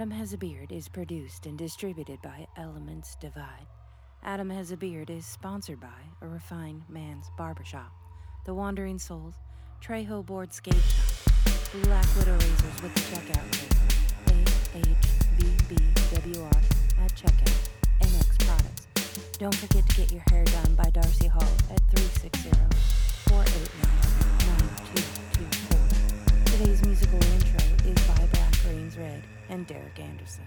Adam Has a Beard is produced and distributed by Elements Divide. Adam Has a Beard is sponsored by A Refined Man's Barbershop, The Wandering Souls, Trejo Board Skate Shop, Black Widow Razors with the checkout code AHBBWR at checkout, NX Products. Don't forget to get your hair done by Darcy Hall at 360 489 9224. Today's musical intro is by Red and Derek Anderson.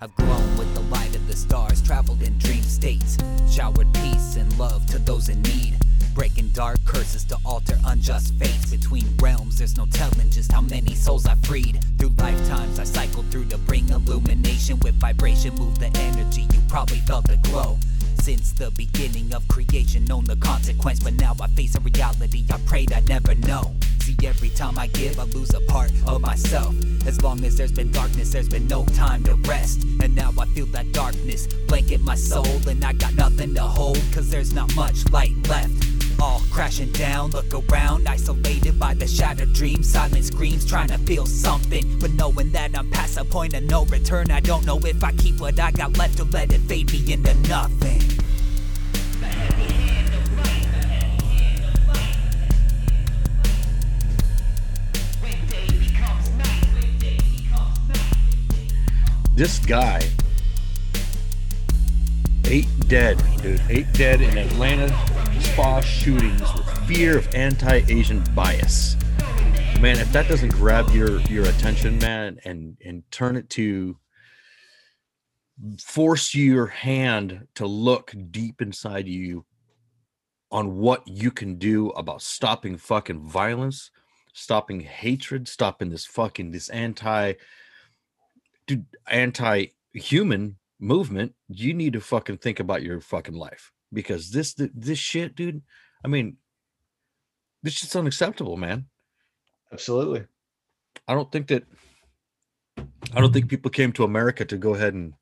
I've grown with the light of the stars, traveled in dream states, showered peace and love to those in need. Breaking dark curses to alter unjust fates between realms. There's no telling just how many souls I freed. Through lifetimes, I cycled through to bring illumination with vibration. Move the energy, you probably felt the glow. Since the beginning of creation, known the consequence, but now I face a reality I prayed I'd never know. See, every time I give, I lose a part of myself. As long as there's been darkness, there's been no time to rest. And now I feel that darkness blanket my soul, and I got nothing to hold, cause there's not much light left. All crashing down, look around, isolated by the shattered dreams. Silent screams, trying to feel something. But knowing that I'm past a point of no return, I don't know if I keep what I got left or let it fade me into nothing. This guy, eight dead, dude. Eight dead in Atlanta spa shootings with fear of anti-Asian bias. Man, if that doesn't grab your your attention, man, and and turn it to force your hand to look deep inside you on what you can do about stopping fucking violence, stopping hatred, stopping this fucking this anti dude, anti-human movement, you need to fucking think about your fucking life because this this shit, dude. I mean, this shit's unacceptable, man. Absolutely. I don't think that I don't think people came to America to go ahead and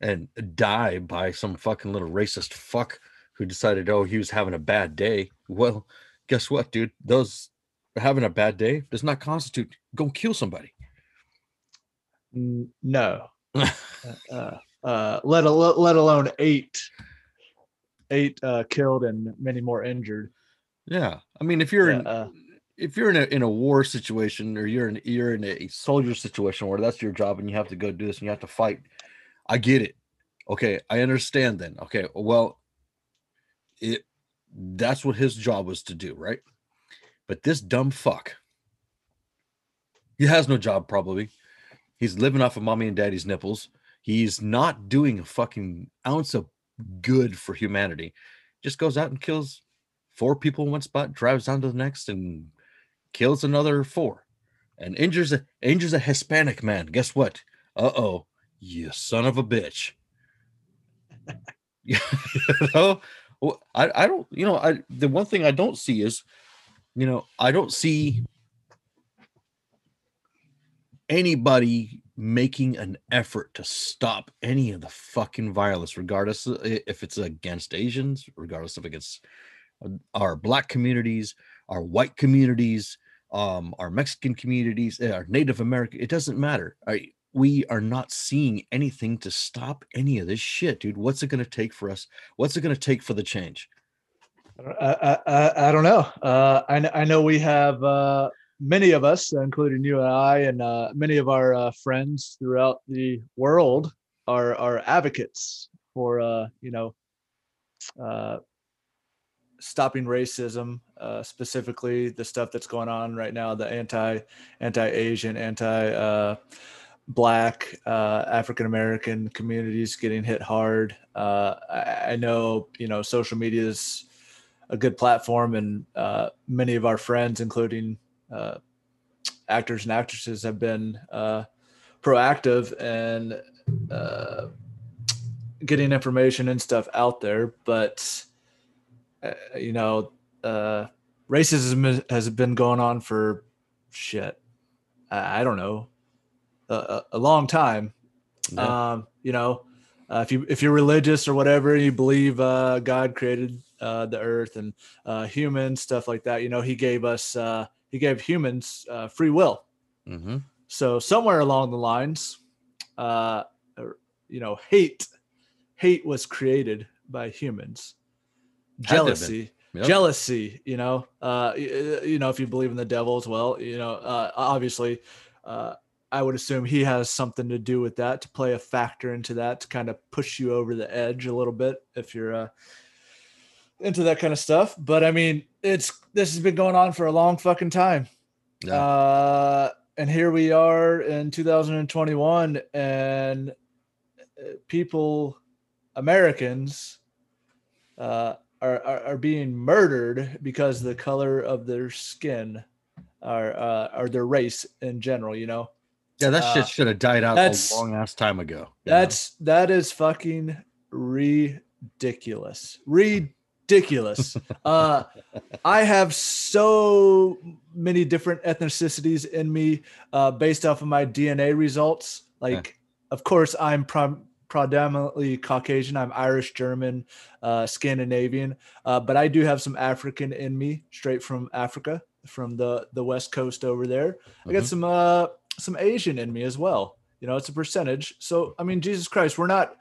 and die by some fucking little racist fuck who decided oh he was having a bad day. Well, guess what, dude? Those having a bad day does not constitute go kill somebody. No. uh, uh, let, al- let alone eight, eight uh, killed and many more injured. Yeah, I mean, if you're Yeah, in uh, if you're in a in a war situation or you're in you're in a soldier situation where that's your job and you have to go do this and you have to fight, I get it. Okay, I understand then. Okay, well, it that's what his job was to do, right? But this dumb fuck, he has no job probably. He's living off of mommy and daddy's nipples. He's not doing a fucking ounce of good for humanity. Just goes out and kills four people in one spot, drives on to the next, and kills another four, and injures a injures a Hispanic man. Guess what? Uh oh, you son of a bitch. you know, I I don't. You know, I the one thing I don't see is, you know, I don't see anybody making an effort to stop any of the fucking violence, regardless if it's against Asians, regardless of against uh, our black communities, our white communities, um, our Mexican communities, eh, our Native American. It doesn't matter. I, we are not seeing anything to stop any of this shit, dude. What's it going to take for us? What's it going to take for the change? I, I, I, I don't know. Uh, I, I know we have uh, many of us, including you and I, and uh, many of our uh, friends throughout the world are are advocates for uh, you know uh, stopping racism, uh, specifically the stuff that's going on right now, the anti anti Asian, anti uh, black uh, African American communities getting hit hard. Uh, I, I know you know social media is a good platform, and many of our friends, including uh, actors and actresses, have been uh, proactive and uh, getting information and stuff out there. But uh, you know, uh, racism has been going on for shit. I, I don't know, a, a, long time. Yeah. Um, you know, uh, if you if you're religious or whatever, you believe uh, God created uh, the earth and uh, humans, stuff like that. You know, He gave us uh, He gave humans uh, free will. hmm So somewhere along the lines, uh, you know, hate hate was created by humans. Had to have been. Jealousy, Yep. jealousy. You know, uh, y- you know, if you believe in the devil as well, you know, uh, obviously, uh, I would assume he has something to do with that to play a factor into that to kind of push you over the edge a little bit if you're uh, into that kind of stuff. But I mean, it's this has been going on for a long fucking time. Yeah. Uh, and here we are in 2021, and uh, people, Americans, uh, are, are are being murdered because of the color of their skin, or uh, or their race in general. You know, yeah, that uh, shit should have died out a long ass time ago. you know? that's that is fucking ridiculous. Ridiculous. Uh I have so many different ethnicities in me uh based off of my DNA results. Like of course I'm prom- predominantly Caucasian. I'm Irish, German, uh Scandinavian, uh but I do have some African in me straight from Africa, from the the west coast over there. I got Mhm. some uh some Asian in me as well. You know, it's a percentage. So I mean, Jesus Christ, we're not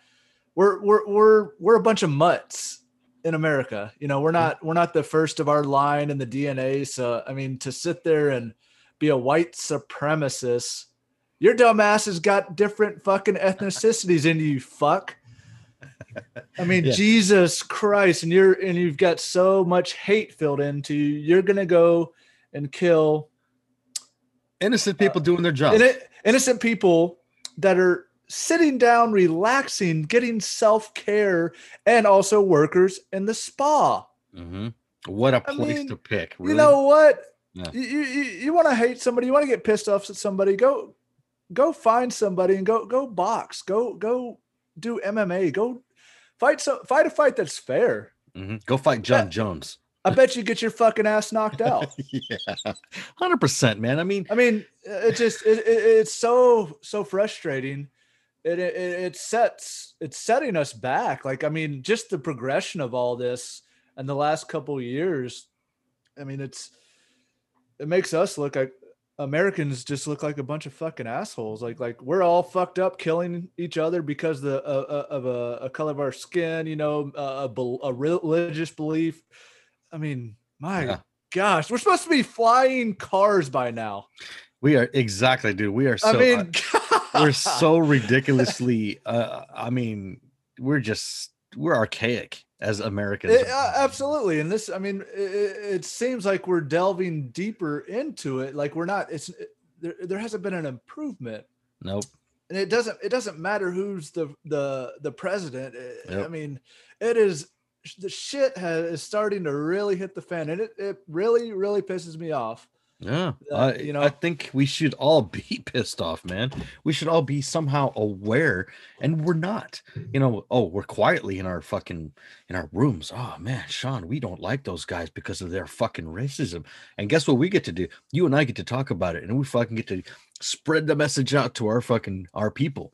we're we're we're we're a bunch of mutts in America. You know, we're not we're not the first of our line in the DNA. So I mean, to sit there and be a white supremacist, your dumb ass has got different fucking ethnicities in you, fuck. I mean, Yeah. Jesus Christ, and you're and you've got so much hate filled into you. You're gonna go and kill innocent people uh, doing their job. Inno- innocent people that are sitting down, relaxing, getting self care, and also workers in the spa. Mhm. What a place mean, to pick. Really? You know what? Yeah. You, you, you want to hate somebody, you want to get pissed off at somebody, go go find somebody and go go box, go go do MMA, go fight so fight a fight that's fair. Mhm. Go fight Jon Jones. I bet you get your fucking ass knocked out. yeah, hundred percent, man. I mean, I mean, it just it, it, it's so so frustrating. It, it it sets it's setting us back. Like I mean, just the progression of all this and the last couple of years. I mean, it's it makes us look like Americans just look like a bunch of fucking assholes. Like like we're all fucked up, killing each other because the uh, uh, of a, a color of our skin. You know, uh, a, a religious belief. I mean, my Yeah. gosh, we're supposed to be flying cars by now. we are exactly, dude. We are so. I mean, we're so ridiculously. Uh, I mean, we're just we're archaic as Americans. It- uh, absolutely. And this, I mean, it, it seems like we're delving deeper into it. Like we're not. It's it, there. There hasn't been an improvement, Nope. and it doesn't. It doesn't matter who's the the the president. I- I mean, it is the shit has, is starting to really hit the fan, and it it really really pisses me off. Yeah, Uh, I, you know- I think we should all be pissed off, man. We should all be somehow aware, and we're not. You know, oh, we're quietly in our fucking in our rooms. Oh man, Sean, we don't like those guys because of their fucking racism. And guess what? We get to do. You and I get to talk about it, and we fucking get to spread the message out to our fucking our people.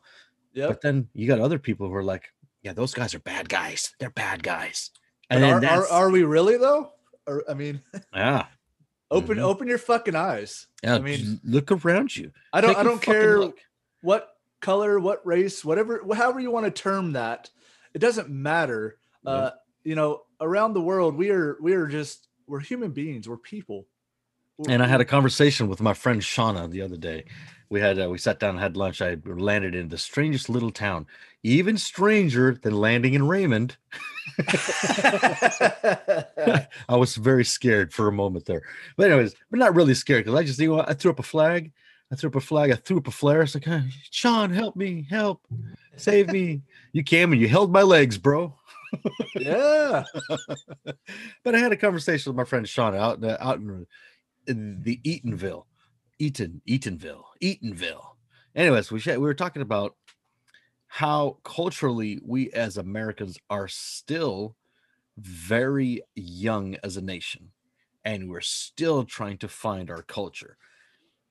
Yeah. But then you got other people who are like, yeah, those guys are bad guys. They're bad guys. And are, are are we really though? Or I mean, yeah, open Mhm. open your fucking eyes. yeah. I mean, look around you. I don't Take I don't care look. what color, what race, whatever, however you want to term that, it doesn't matter. Yeah. Uh, you know, around the world, we are we are just we're human beings, we're people. And I had a conversation with my friend Shauna the other day. We had uh, we sat down and had lunch. I landed in the strangest little town, even stranger than landing in Raymond. I was very scared for a moment there, but anyways, but not really scared because I just you know? I threw up a flag. I threw up a flag. I threw up a flare. It's like, "Hey, Sean, help me, help, save me. You came and you held my legs, bro. yeah. but I had a conversation with my friend Sean out in, out in, in the Eatonville, Eaton, Eatonville, Eatonville. Anyways, we sh- we were talking about how culturally we as Americans are still very young as a nation, and we're still trying to find our culture.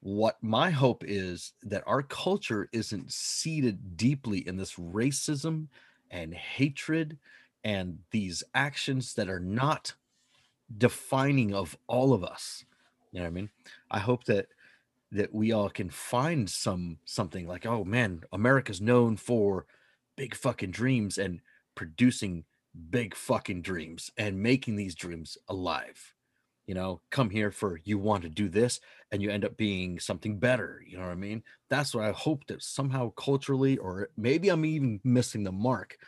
What my hope is that our culture isn't seated deeply in this racism and hatred and these actions that are not defining of all of us. You know what I mean? I hope that that we all can find some something like, oh man, America's known for big fucking dreams and producing big fucking dreams and making these dreams alive. You know, come here for you want to do this and you end up being something better. You know what I mean? That's what I hope that somehow culturally, or maybe I'm even missing the mark,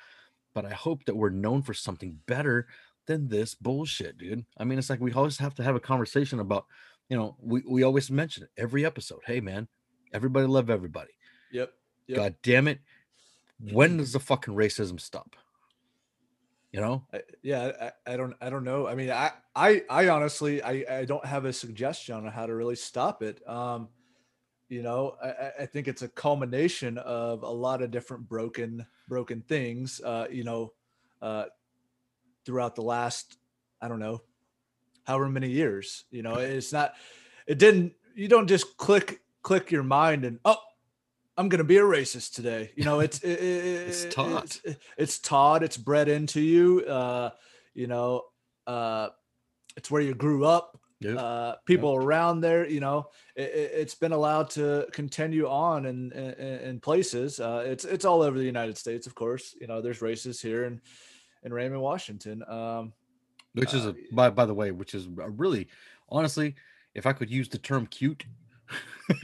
but I hope that we're known for something better than this bullshit, dude. I mean, it's like we always have to have a conversation about, you know, we, we always mention it every episode. Hey, man, everybody love everybody. Yep. yep. God damn it. When does the fucking racism stop? You know? I, yeah, I, I don't I don't know. I mean, I I I honestly I I don't have a suggestion on how to really stop it. Um, you know, I, I think it's a culmination of a lot of different broken broken things. Uh, you know, uh, throughout the last I don't know, however many years. You know, it's not. It didn't. You don't just click click your mind and oh I'm going to be a racist today. You know, it's it, it's taught. It's, it's, taught. It's bred into you. Uh, you know, uh, it's where you grew up. Yep. Uh, people yep. around there, you know, it, has been allowed to continue on in in, in places. Uh, it's it's all over the United States, of course. You know, there's races here in in Raymond, Washington. Um, which is a uh, by by the way, which is really honestly, if I could use the term cute.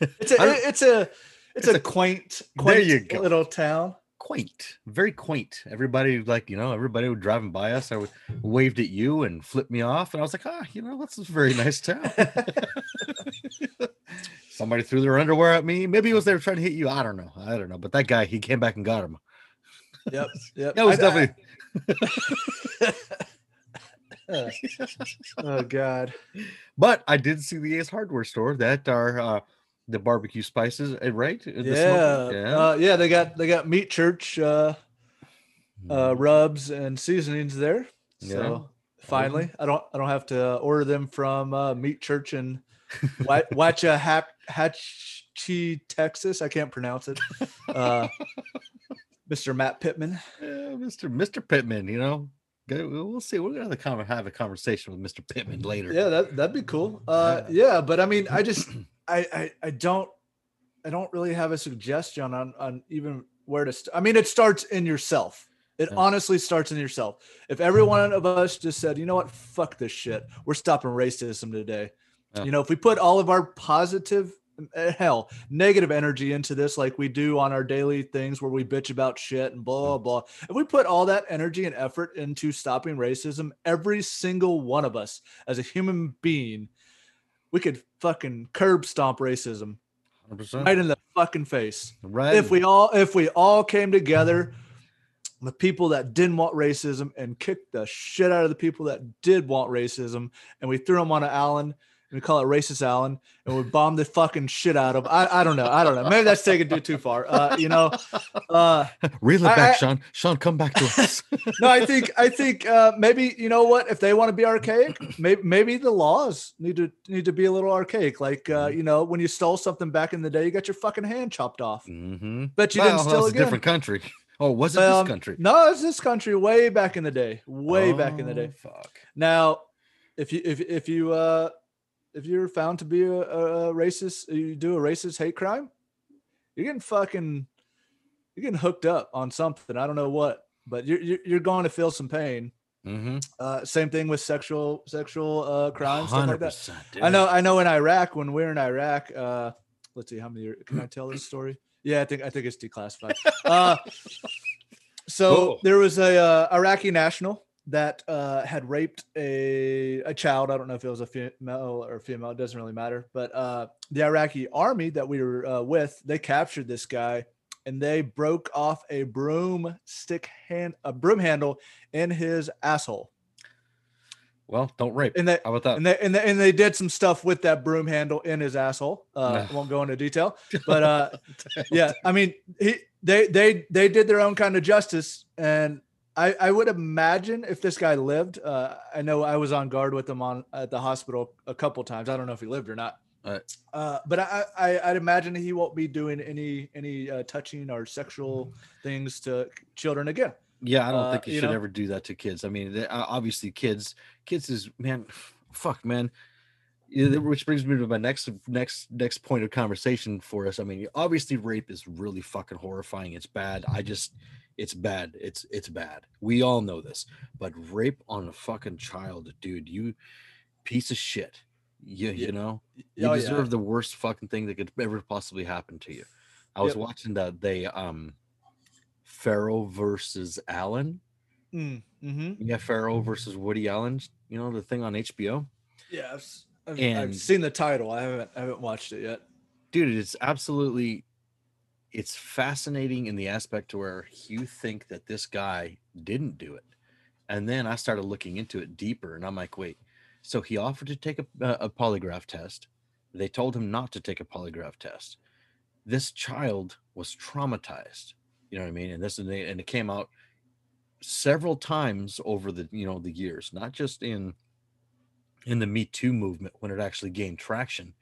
it's a it's a it's, it's a, a, quaint, quaint there you go. little town. Quaint, very quaint. Everybody like you know, everybody would driving by us. I would waved at you and flipped me off, and I was like, ah, you know, that's a very nice town. Somebody threw their underwear at me. Maybe it was they were trying to hit you. I don't know. I don't know. But that guy, he came back and got him. Yep. Yep. that was I, definitely. I... oh God. But I did see the Ace Hardware store that are uh, the barbecue spices, eh, right? The yeah, yeah. Uh, yeah. They got they got meat church uh, uh, hmm. rubs and seasonings there. So yeah. finally, I don't I don't have to order them from uh, Meat Church in Waxahachie, Texas. I can't pronounce it. Uh, Mr. Matt Pittman. Yeah, Mr. Mr. Pittman. You know, we'll see. We're gonna have a conversation with Mr. Pittman later. Yeah, that that'd be cool. Uh, yeah, but I mean, I just I, I, I don't I don't really have a suggestion on on even where to. St- I mean, it starts in yourself. It yeah. honestly starts in yourself. If every one of us just said, you know what, fuck this shit, we're stopping racism today. Yeah. You know, if we put all of our positive Eh, hell negative energy into this like we do on our daily things where we bitch about shit and blah blah if we put all that energy and effort into stopping racism every single one of us as a human being we could fucking curb stomp racism 100%. right in the fucking face. Right. If we all if we all came together, the people that didn't want racism and kicked the shit out of the people that did want racism, and we threw them on an Allen we call it racist Allen, and we bomb the fucking shit out of. I, I don't know. I don't know. Maybe that's taking too too far. Uh, you know, uh, reel it back, I, Sean. Sean, come back to us. no, I think I think uh, maybe you know what? If they want to be archaic, maybe maybe the laws need to need to be a little archaic. Like uh, mm-hmm. you know, when you stole something back in the day, you got your fucking hand chopped off. Mm-hmm. But you well, didn't steal again. A different country. Oh, was it um, this country? No, it's this country way back in the day. Way oh, back in the day. Oh, fuck. Now, if you if if you uh if you're found to be a, a, racist, you do a racist hate crime, you're getting fucking, you're getting hooked up on something. I don't know what, but you're you're, you're going to feel some pain. Mm-hmm. Uh, same thing with sexual sexual uh, crimes, stuff like that. Dude. I know. I know. In Iraq, when we are in Iraq, uh, let's see how many. Can I tell this story? Yeah, I think I think it's declassified. uh, so oh. there was a uh, Iraqi national that uh, had raped a, a child. I don't know if it was a female or female. It doesn't really matter. But uh, the Iraqi army that we were uh, with, they captured this guy and they broke off a broomstick hand, a broom handle in his asshole. Well, don't rape. And they, How about that? And they, and they, and they did some stuff with that broom handle in his asshole. Uh, no. won't go into detail, but uh, yeah, I mean, he, they, they, they did their own kind of justice, and I, I would imagine if this guy lived, uh, I know I was on guard with him on at the hospital a couple times. I don't know if he lived or not. Right. Uh, but I, I, would imagine he won't be doing any any uh, touching or sexual things to children again. Yeah, I don't uh, think you, you should know? ever do that to kids. I mean, they, obviously, kids, kids is man, fuck, man. Which brings me to my next next next point of conversation for us. I mean, obviously, rape is really fucking horrifying. It's bad. I just, it's bad. It's it's bad. We all know this. But rape on a fucking child, dude, you piece of shit. You Yeah. you know, you Oh, yeah. deserve the worst fucking thing that could ever possibly happen to you. I was Yep. watching that they um, Farrow versus Allen. Mm, hmm Yeah, Farrow versus Woody Allen. You know the thing on HBO. Yeah, I've, I've, I've seen the title. I haven't I haven't watched it yet. dude it's absolutely it's fascinating in the aspect to where you think that this guy didn't do it and then i started looking into it deeper and i'm like wait so he offered to take a, uh, a polygraph test. They told him not to take a polygraph test. This child was traumatized you know what i mean? And this and it came out several times over the you know the years not just in in the me too movement when it actually gained traction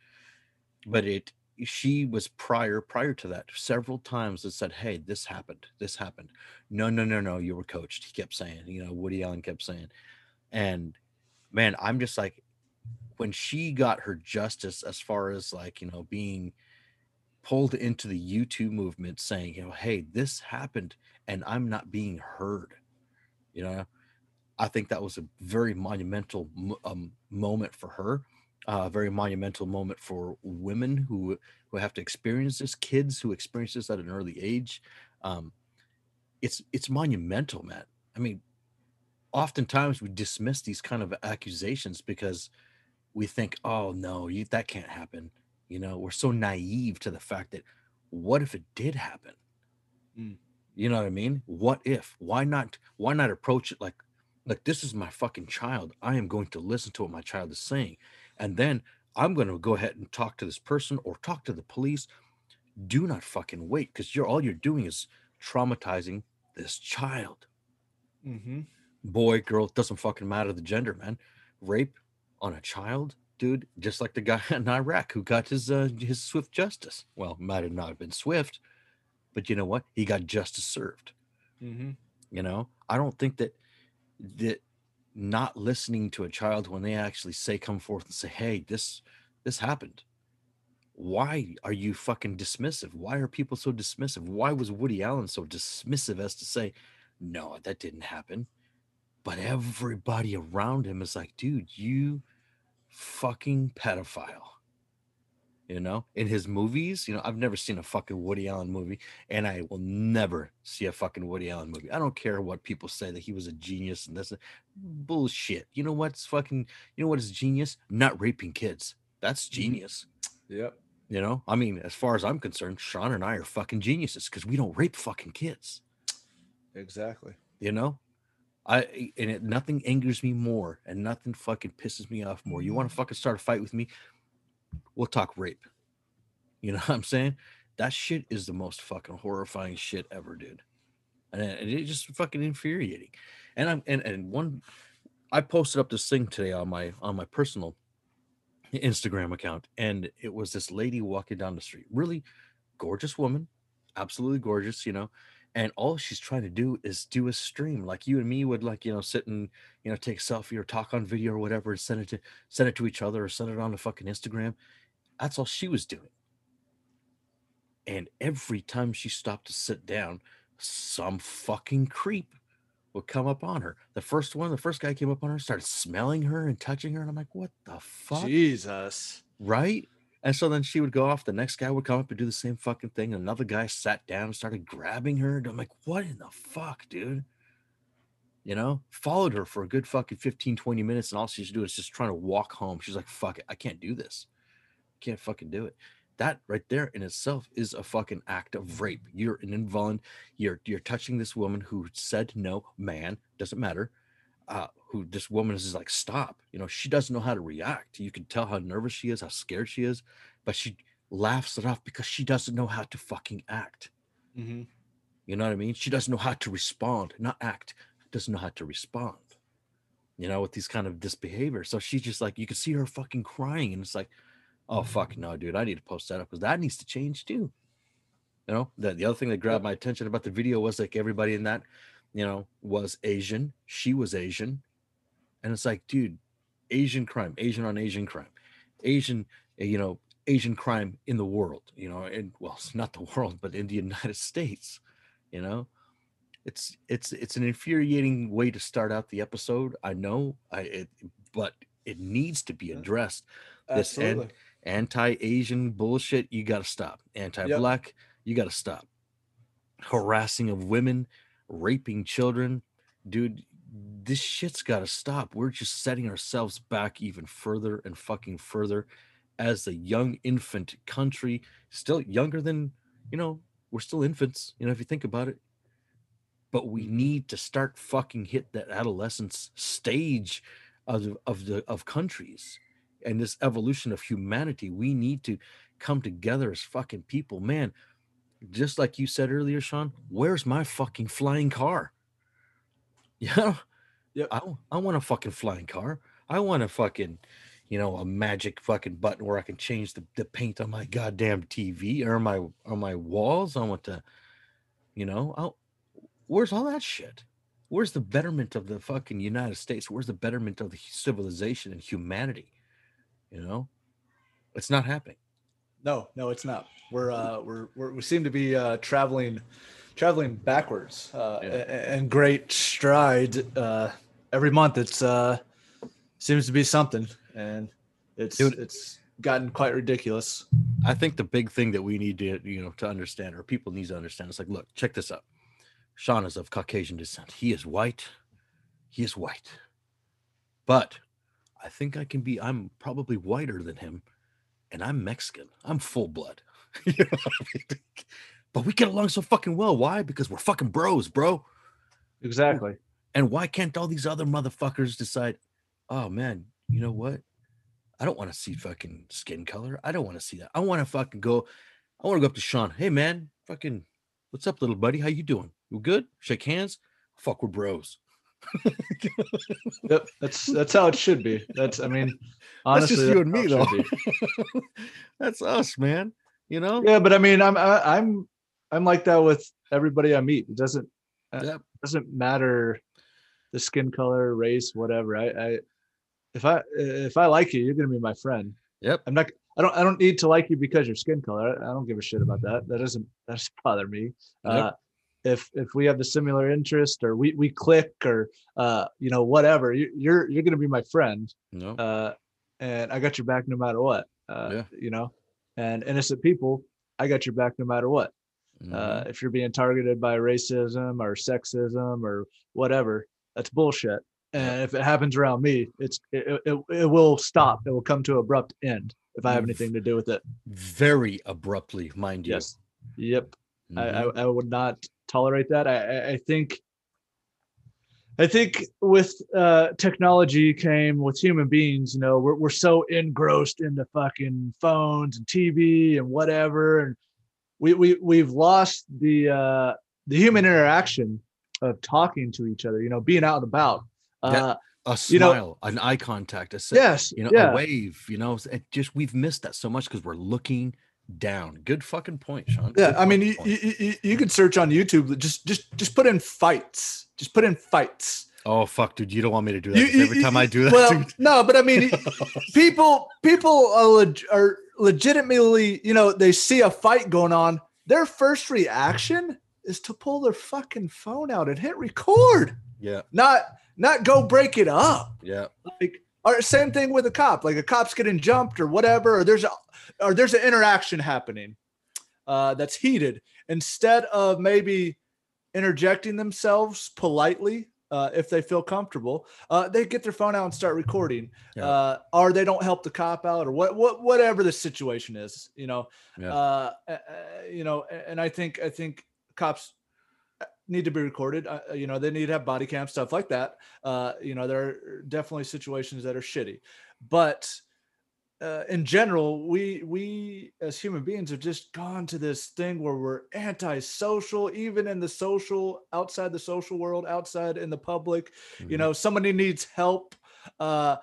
but it she was prior prior to that several times that said hey this happened this happened. No no no no you were coached he kept saying you know woody allen kept saying and man i'm just like when she got her justice as far as like you know being pulled into the youtube movement saying you know hey this happened and i'm not being heard you know? I think that was a very monumental um, moment for her uh, a very monumental moment for women who who have to experience this, kids who experience this at an early age. Um, it's it's monumental, man. I mean, oftentimes we dismiss these kind of accusations because we think, oh no, you, that can't happen. You know, we're so naive to the fact that what if it did happen? Mm. You know what I mean? What if? Why not? Why not approach it like, like this is my fucking child. I am going to listen to what my child is saying, and then I'm going to go ahead and talk to this person or talk to the police. Do not fucking wait because you're all you're doing is traumatizing this child. Mm-hmm. Boy, girl, it doesn't fucking matter the gender, man. Rape on a child, dude, just like the guy in Iraq who got his uh, his swift justice. Well, might not have not been swift, but you know what? He got justice served. Mm-hmm. You know, I don't think that that not listening to a child when they actually say come forth and say, "Hey, this this happened." Why are you fucking dismissive? Why are people so dismissive? Why was Woody Allen so dismissive as to say, "No, that didn't happen"? But everybody around him is like, "Dude, you fucking pedophile." You know, in his movies, you know, I've never seen a fucking Woody Allen movie, and I will never see a fucking Woody Allen movie. I don't care what people say that he was a genius and this bullshit. You know what's fucking, you know what is genius? Not raping kids. That's mm-hmm. genius. Yep. You know, I mean, as far as I'm concerned, Sean and I are fucking geniuses because we don't rape fucking kids. Exactly. You know, I and it, nothing angers me more, and nothing fucking pisses me off more. You want to mm-hmm. fucking start a fight with me? We'll talk rape. You know what I'm saying? That shit is the most fucking horrifying shit ever, dude. And it, and it's just fucking infuriating. And I'm and and one, I posted up this thing today on my on my personal Instagram account, and it was this lady walking down the street, really gorgeous woman, absolutely gorgeous, you know and all she's trying to do is do a stream like you and me would like you know sit and you know take a selfie or talk on video or whatever and send it to send it to each other or send it on the fucking instagram that's all she was doing and every time she stopped to sit down some fucking creep would come up on her the first one the first guy came up on her started smelling her and touching her and i'm like what the fuck Jesus. right? And so then she would go off. The next guy would come up and do the same fucking thing. Another guy sat down and started grabbing her. And I'm like, what in the fuck, dude? You know, followed her for a good fucking 15, 20 minutes. And all she's doing is just trying to walk home. She's like, fuck it. I can't do this. I Can't fucking do it. That right there in itself is a fucking act of rape. You're an involunt. You're you're touching this woman who said no, man, doesn't matter. Uh, who this woman is like, stop. You know, she doesn't know how to react. You can tell how nervous she is, how scared she is, but she laughs it off because she doesn't know how to fucking act. Mm-hmm. You know what I mean? She doesn't know how to respond, not act, doesn't know how to respond. You know, with these kind of this behavior. So she's just like, you can see her fucking crying, and it's like, oh fuck no, dude, I need to post that up because that needs to change too. You know, the, the other thing that grabbed my attention about the video was like everybody in that, you know, was Asian. She was Asian. And it's like, dude, Asian crime, Asian on Asian crime. Asian, you know, Asian crime in the world, you know, and well, it's not the world, but in the United States, you know. It's it's it's an infuriating way to start out the episode. I know, I it, but it needs to be addressed. This Absolutely. anti-Asian bullshit, you got to stop. Anti-black, you got to stop. Harassing of women, raping children, dude. This shit's got to stop. We're just setting ourselves back even further and fucking further as a young infant country, still younger than, you know, we're still infants, you know, if you think about it. But we Mhm. need to start fucking hit that adolescence stage of of the of countries and this evolution of humanity. We need to come together as fucking people, man. Just like you said earlier, Sean. Where's my fucking flying car? Yeah, Yep. I, I want a fucking flying car. I want a fucking, you know, a magic fucking button where I can change the, the paint on my goddamn TV or my on my walls. I want to, you know, i where's all that shit? Where's the betterment of the fucking United States? Where's the betterment of the civilization and humanity? You know, it's not happening. No, no, it's not. We're uh, we're, we're we seem to be uh, traveling traveling backwards uh, Yeah. and great stride Uh, every month, it's uh, seems to be something, and it's Dude. it's gotten quite ridiculous. I think the big thing that we need to, you know, to understand or people need to understand is like, look, check this out. Sean is of Caucasian descent. He is white. He is white. But I think I can be, I'm probably whiter than him. And I'm Mexican. I'm full blood. You know I mean? But we get along so fucking well. Why? Because we're fucking bros, bro. Exactly. And why can't all these other motherfuckers decide, oh man, you know what? I don't want to see fucking skin color. I don't want to see that. I want to fucking go. I want to go up to Sean. Hey man, fucking, what's up, little buddy? How you doing? You good? Shake hands. Fuck, we're bros. Yep, that's that's how it should be. That's I mean, honestly, That's just you and me, though. That's us, man. You know? Yeah, but I mean, I'm I, I'm I'm like that with everybody I meet. It doesn't uh, Yep. doesn't matter the skin color, race, whatever. I, I if I if I like you, you're gonna be my friend. Yep. I'm not. I don't. I don't need to like you because your skin color. I, I don't give a shit about that. That doesn't. That doesn't bother me. Yep. Uh, if if we have the similar interest or we we click or uh you know whatever, you, you're you're gonna be my friend No. uh, and I got your back no matter what. Uh, Yeah. You know, and innocent people, I got your back no matter what. Mhm. Uh, if you're being targeted by racism or sexism or whatever, that's bullshit. And if it happens around me, it's it, it, it will stop. It will come to abrupt end if I have Mm. anything to do with it. Very abruptly, mind you. Yes. Yep. I, Mhm. I I would not tolerate that. I I, think. I think with uh, technology came with human beings. You know, we're we're so engrossed into fucking phones and TV and whatever, and we we we've lost the uh, the human interaction of talking to each other. You know, being out and about. Yeah. Uh, a you know- smile, an eye contact, a yes. you know, yeah. a wave, you know, it just we've missed that so much because we're looking down. Good fucking point, Sean. Yeah, Good I mean, you, you, you, could search on YouTube. Just just just put in fights. Just put in fights. oh fuck, dude, you don't want me to do that. You- every time I do that, well, dude. no, but I mean, people people are, leg- are legitimately, you know, they see a fight going on. Their first reaction is to pull their fucking phone out and hit record, yeah, not not go break it up. yeah, Like, or same thing with a cop. Like a cop's getting jumped or whatever, or there's a or there's an interaction happening uh, that's heated. Instead of maybe interjecting themselves politely, uh, if they feel comfortable, uh, they get their phone out and start recording, Yeah. uh, or they don't help the cop out, or what, what, whatever the situation is, you know, Yeah. uh, uh, uh, you know, and I think, I think cops need to be recorded. Uh, uh, you know, they need to have body cam stuff like that. Uh, you know, there are definitely situations that are shitty, but uh, in general, we we as human beings have just gone to this thing where we're antisocial, even in the social, outside the social world, outside in the public. You Mhm. know, somebody needs help. Uh,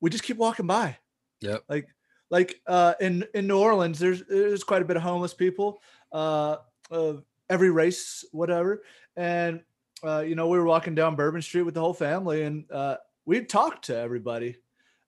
we just keep walking by. Yep. Like, like uh, in in New Orleans, there's there's quite a bit of homeless people, uh, of every race, whatever. And uh, you know, we were walking down Bourbon Street with the whole family, and uh, we talked to everybody.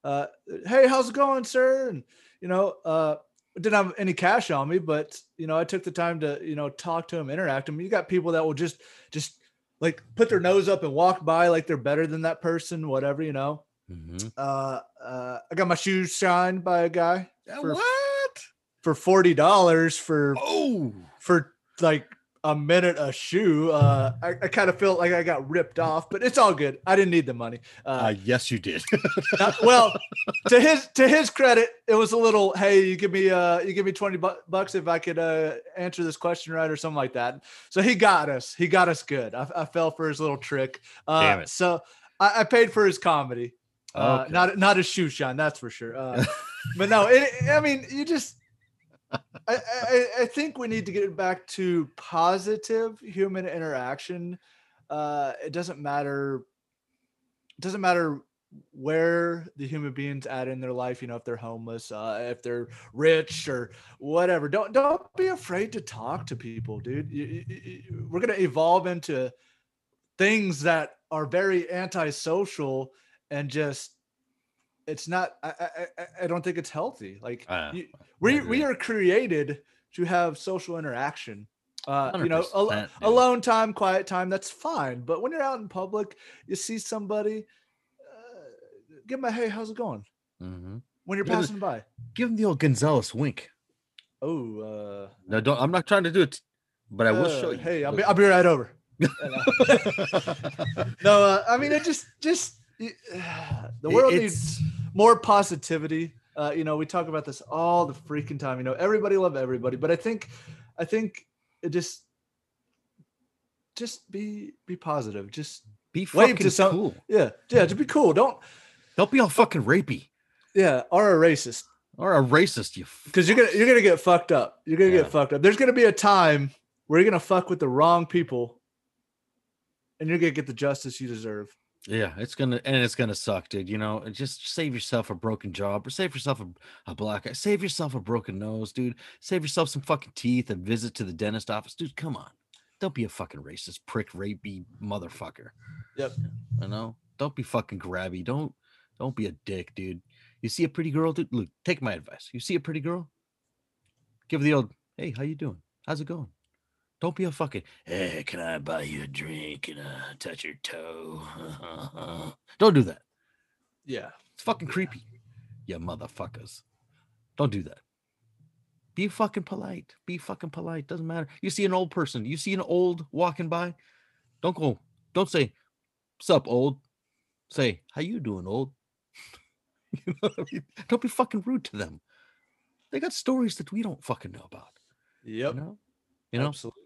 uh, "Hey, how's it going, sir?" And you know, uh, didn't have any cash on me, but you know, I took the time to you know talk to him, interact with him. You got people that will just just like put their nose up and walk by like they're better than that person, whatever, you know. Mhm. Uh, uh, I got my shoes shined by a guy for, what? for forty dollars for Oh, for like a minute a shoe. Uh, I, I kind of felt like I got ripped off, but it's all good. I didn't need the money. uh, Uh, yes, you did. uh, well, to his to his credit, it was a little. Hey, you give me uh, you give me twenty bu- bucks if I could uh answer this question right or something like that. So he got us. He got us good. I, I fell for his little trick. Uh, Damn it. So I, I paid for his comedy. Uh, Okay. Not not his shoe shine, that's for sure. Uh, but no, it, I mean, you just. I, I, I think we need to get back to positive human interaction. Uh, it doesn't matter. It doesn't matter where the human beings at in their life. You know, if they're homeless, uh, if they're rich or whatever. Don't don't be afraid to talk to people, dude. You- you- you- we're gonna evolve into things that are very antisocial and just it's not I, I I- don't think it's healthy like Uh, you, we we are created to have social interaction uh you know al- alone time quiet time that's fine but when you're out in public you see somebody uh, give them a hey how's it going Mhm. when you're the- passing by Give him the old Gonzalez wink. oh uh No, don't. I'm not trying to do it, but I will show uh, you. hey i'll be, I'll be right over no uh, i mean it just just the world it's- needs more positivity uh, you know we talk about this all the freaking time you know everybody love everybody but i think i think it just just be be positive just Be fucking to some- cool. yeah yeah just be cool don't Don't be all fucking rapey yeah or a racist or a racist. You. because you're gonna you're gonna get fucked up you're gonna Yeah. get fucked up there's gonna be a time where you're gonna fuck with the wrong people and you're gonna get the justice you deserve Yeah, it's gonna and it's gonna suck, dude. You know, just save yourself a broken job or save yourself a, a black eye. Save yourself a broken nose, dude. Save yourself some fucking teeth and visit to the dentist office, dude. Come on, don't be a fucking racist prick, rapey motherfucker. Yep. You know, don't be fucking grabby. Don't don't be a dick, dude. You see a pretty girl, dude. Look, take my advice. You see a pretty girl, give her the old, hey, how you doing? How's it going? Don't be a fucking, hey, can I buy you a drink and uh, touch your toe? Don't do that. yeah It's fucking creepy. You motherfuckers. Don't do that. Be fucking polite. Be fucking polite. Doesn't matter. You see an old person, you see an old walking by, don't go, don't say, Sup, old. Say, how you doing, old? you know I mean? Don't be fucking rude to them. They got stories that we don't fucking know about. yep You know? You know? absolutely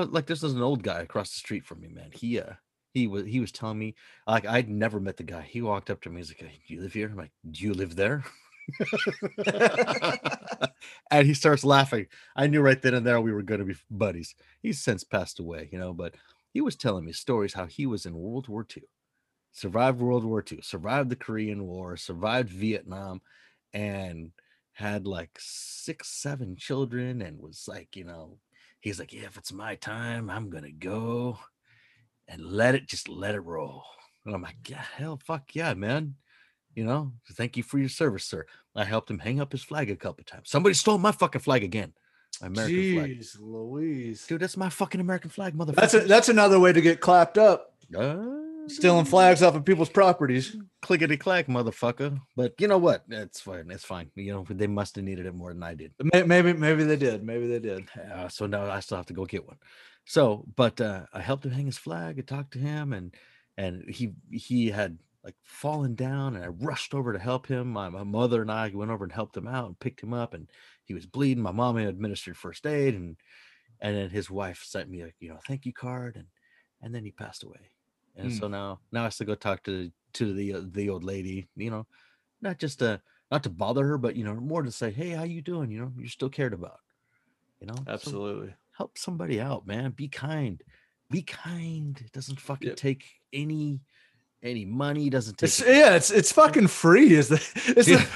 like this is an old guy across the street from me, man. He uh he was he was telling me like I'd never met the guy. He walked up to me. He's like, "Hey, "Do you live here?" I'm like, "Do you live there?" and he starts laughing. I knew right then and there we were going to be buddies. He's since passed away, you know, but he was telling me stories how he was in World War II, survived World War II, survived the Korean War, survived Vietnam, and had like six, seven children, and was like, you know, he's like, yeah, if it's my time, I'm gonna go and let it just let it roll. And I'm like, yeah, hell, fuck yeah, man. You know, thank you for your service, sir. I helped him hang up his flag a couple times. Somebody stole my fucking flag again. My American flag. Jeez Louise. Dude, that's my fucking American flag, motherfucker. That's a, that's another way to get clapped up. Uh, Stealing flags off of people's properties. clickety clack, motherfucker. But you know what? It's fine. It's fine. You know, they must have needed it more than I did. May- Maybe maybe they did. Maybe they did. Uh, so now I still have to go get one. So, but uh, I helped him hang his flag. I talked to him, and and he he had like fallen down, and I rushed over to help him. My, my mother and I went over and helped him out and picked him up, and he was bleeding. My mom had administered first aid, and and then his wife sent me a you know thank you card, and and then he passed away. And Hmm. so now now I still go talk to to the uh, the old lady, you know, not just to not to bother her, but you know more to say, hey, how you doing? You know, you're still cared about. You know, So Absolutely. help somebody out, man. Be kind. Be kind. It doesn't fucking Yep. take any any money. Doesn't take. It's yeah, it's it's fucking free. Is the it's the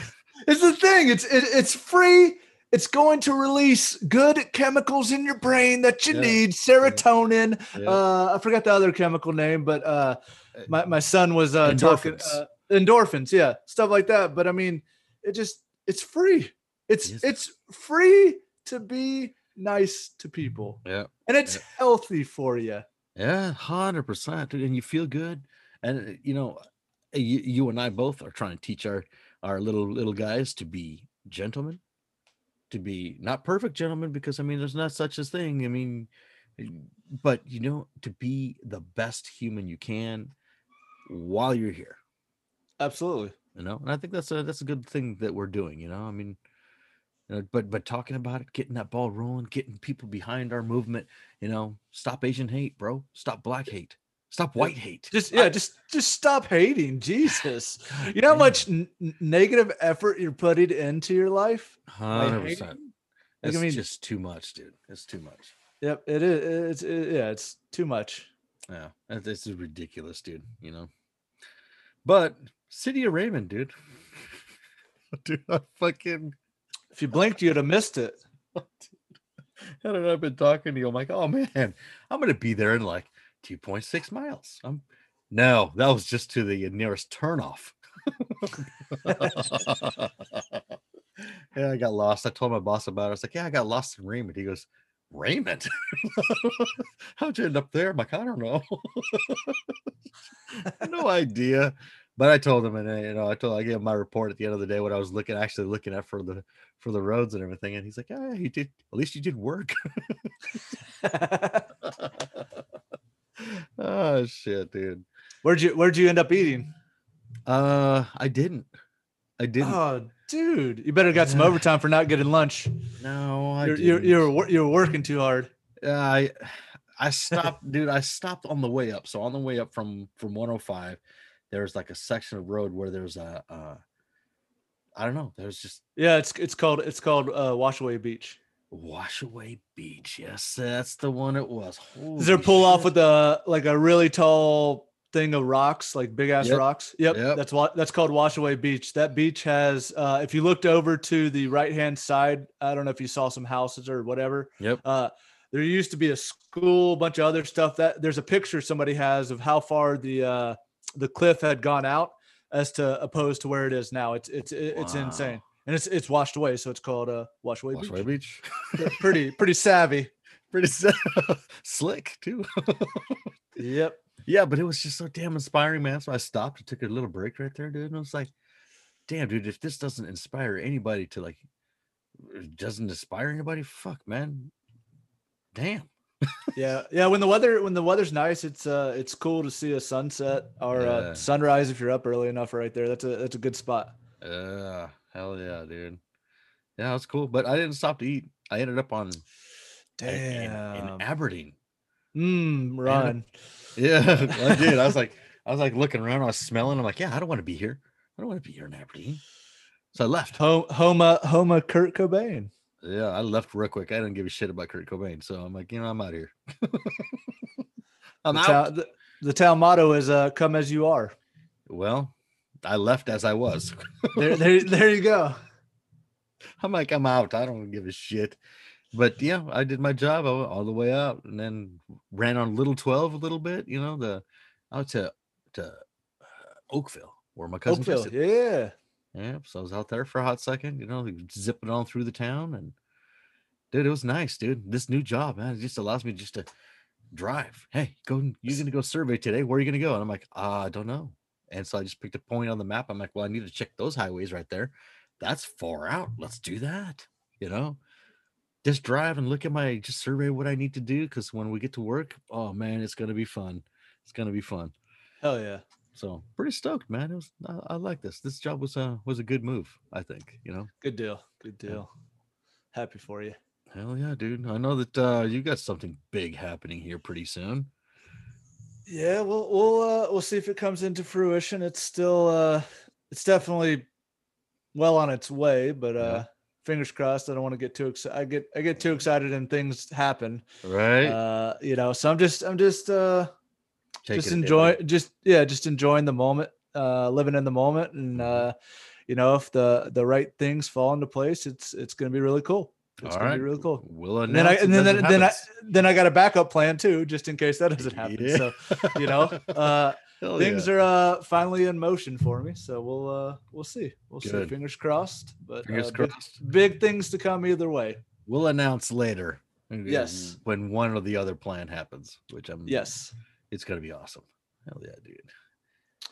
it's the thing. It's it, it's free. It's going to release good chemicals in your brain that you Yeah. need, serotonin. Yeah. Uh, I forgot the other chemical name, but uh, Uh, my, my son was uh, talking. endorphins. Uh, endorphins, yeah, stuff like that. But I mean, it just it's free. It's Yes. it's free to be nice to people, Yeah. and it's Yeah. healthy for you. Yeah, hundred percent, and you feel good. And uh, you know, you, you and I both are trying to teach our our little little guys to be gentlemen, to be not perfect gentlemen, because I mean, there's not such a thing. I mean, but you know, to be the best human you can while you're here. Absolutely. You know, and I think that's a that's a good thing that we're doing. You know, I mean. You know, but but talking about it, getting that ball rolling, getting people behind our movement, you know, stop Asian hate, bro. Stop black hate. Stop white hate. Just I- yeah, just just stop hating, Jesus. You know how much n- negative effort you're putting into your life. Hundred percent. It's I mean- just too much, dude. It's too much. Yep, it is. It's it, yeah, it's too much. Yeah, this is ridiculous, dude. You know. But City of Raymond, dude. dude, I fucking If you blinked, you'd have missed it. how did I been talking to you? I'm like, oh man, I'm gonna be there in like 2.6 miles. No, that was just to the nearest turnoff. yeah, I got lost. I told my boss about it. I was like, yeah, I got lost in Raymond. He goes, Raymond? How'd you end up there? I'm like, I don't know. no idea. But I told him, and uh, you know, I told I gave my report at the end of the day what I was looking actually looking at for the for the roads and everything. And he's like, Yeah, you did at least you did work. oh shit, dude. where'd you Where'd you end up eating? Uh I didn't. I didn't. Oh, dude, you better got some overtime for not getting lunch. no, I You're didn't. you're you're, you're working too hard. Yeah, I I stopped, dude. I stopped on the way up. So on the way up from from 105, there's like a section of road where there's a uh I don't know, there's just Yeah, it's it's called it's called uh, Washaway Beach. Washaway Beach. Yes, that's the one it was. Is there Holy pull off with a like a really tall thing of rocks, like big ass Yep, rocks? Yep, yep. that's what that's called Washaway Beach. That beach has, uh, if you looked over to the right hand side, I don't know if you saw some houses or whatever. Yep. Uh, there used to be a school, bunch of other stuff. That there's a picture somebody has of how far the uh, the cliff had gone out as to opposed to where it is now. It's it's it's insane, Wow. And it's it's washed away, so it's called uh, Washaway, Washaway Beach. Beach. pretty pretty savvy. Pretty s- slick too. Yep. yeah, but it was just so damn inspiring, man. So I stopped and took a little break right there, dude. And I was like, damn, dude, if this doesn't inspire anybody to like doesn't inspire anybody, fuck, man. Damn. Yeah, yeah. When the weather when the weather's nice, it's uh it's cool to see a sunset or Yeah. uh, sunrise if you're up early enough. Right there, that's a that's a good spot. Uh hell yeah, dude. Yeah, that's cool. But I didn't stop to eat. I ended up on in- in, in Damn. Aberdeen. Mm, run. Yeah, I did. I was like, I was like looking around, I was smelling. I'm like, yeah, I don't want to be here. I don't want to be here in Aberdeen. So I left. Home, Homa, Homa, Kurt Cobain. Yeah, I left real quick. I didn't give a shit about Kurt Cobain. So I'm like, you know, I'm out of here. I'm the, out. town, the, the town motto is uh, "Come as you are." Well, I left as I was. There, there, there you go. I'm like, I'm out. I don't give a shit. But yeah, I did my job all, all the way out, and then ran on Little Twelve a little bit. You know, the out to to uh, Oakville, where my cousin Oakville, yeah. Yeah, so I was out there for a hot second. You know, zipping on through the town, and dude, it was nice, dude. This new job, man, it just allows me just to drive. Hey, go. You're gonna go survey today. Where are you gonna go? And I'm like, uh, I don't know. And so I just picked a point on the map. I'm like, well, I need to check those highways right there. That's far out. Let's do that. You know, just drive and look at my just survey what I need to do because when we get to work, oh man, it's gonna be fun. It's gonna be fun. Hell yeah. So pretty stoked, man. It was I, I like this. This job was a was a good move. I think you know. Good deal. Good deal. Happy for you. Hell yeah, dude. I know that uh, you got something big happening here pretty soon. Yeah, we'll we'll uh, we'll see if it comes into fruition. It's still uh, it's definitely well on its way, but Yeah. uh, fingers crossed. I don't want to get too excited. I get I get too excited and things happen. Right? Uh, you know, so I'm just I'm just uh Take just it day by enjoy just yeah just enjoying the moment uh living in the moment and Mhm. uh you know if the the right things fall into place it's it's gonna be really cool it's All gonna right. be really cool We'll and then i and then then, then i then i got a backup plan too just in case that doesn't happen Yeah. so you know uh things yeah. are uh finally in motion for me. So we'll uh we'll see. We'll see. Fingers crossed. But Fingers uh, big, big things to come either way. We'll announce later. Yes. When one or the other plan happens, which I'm Yes. it's gonna be awesome. Hell yeah, dude.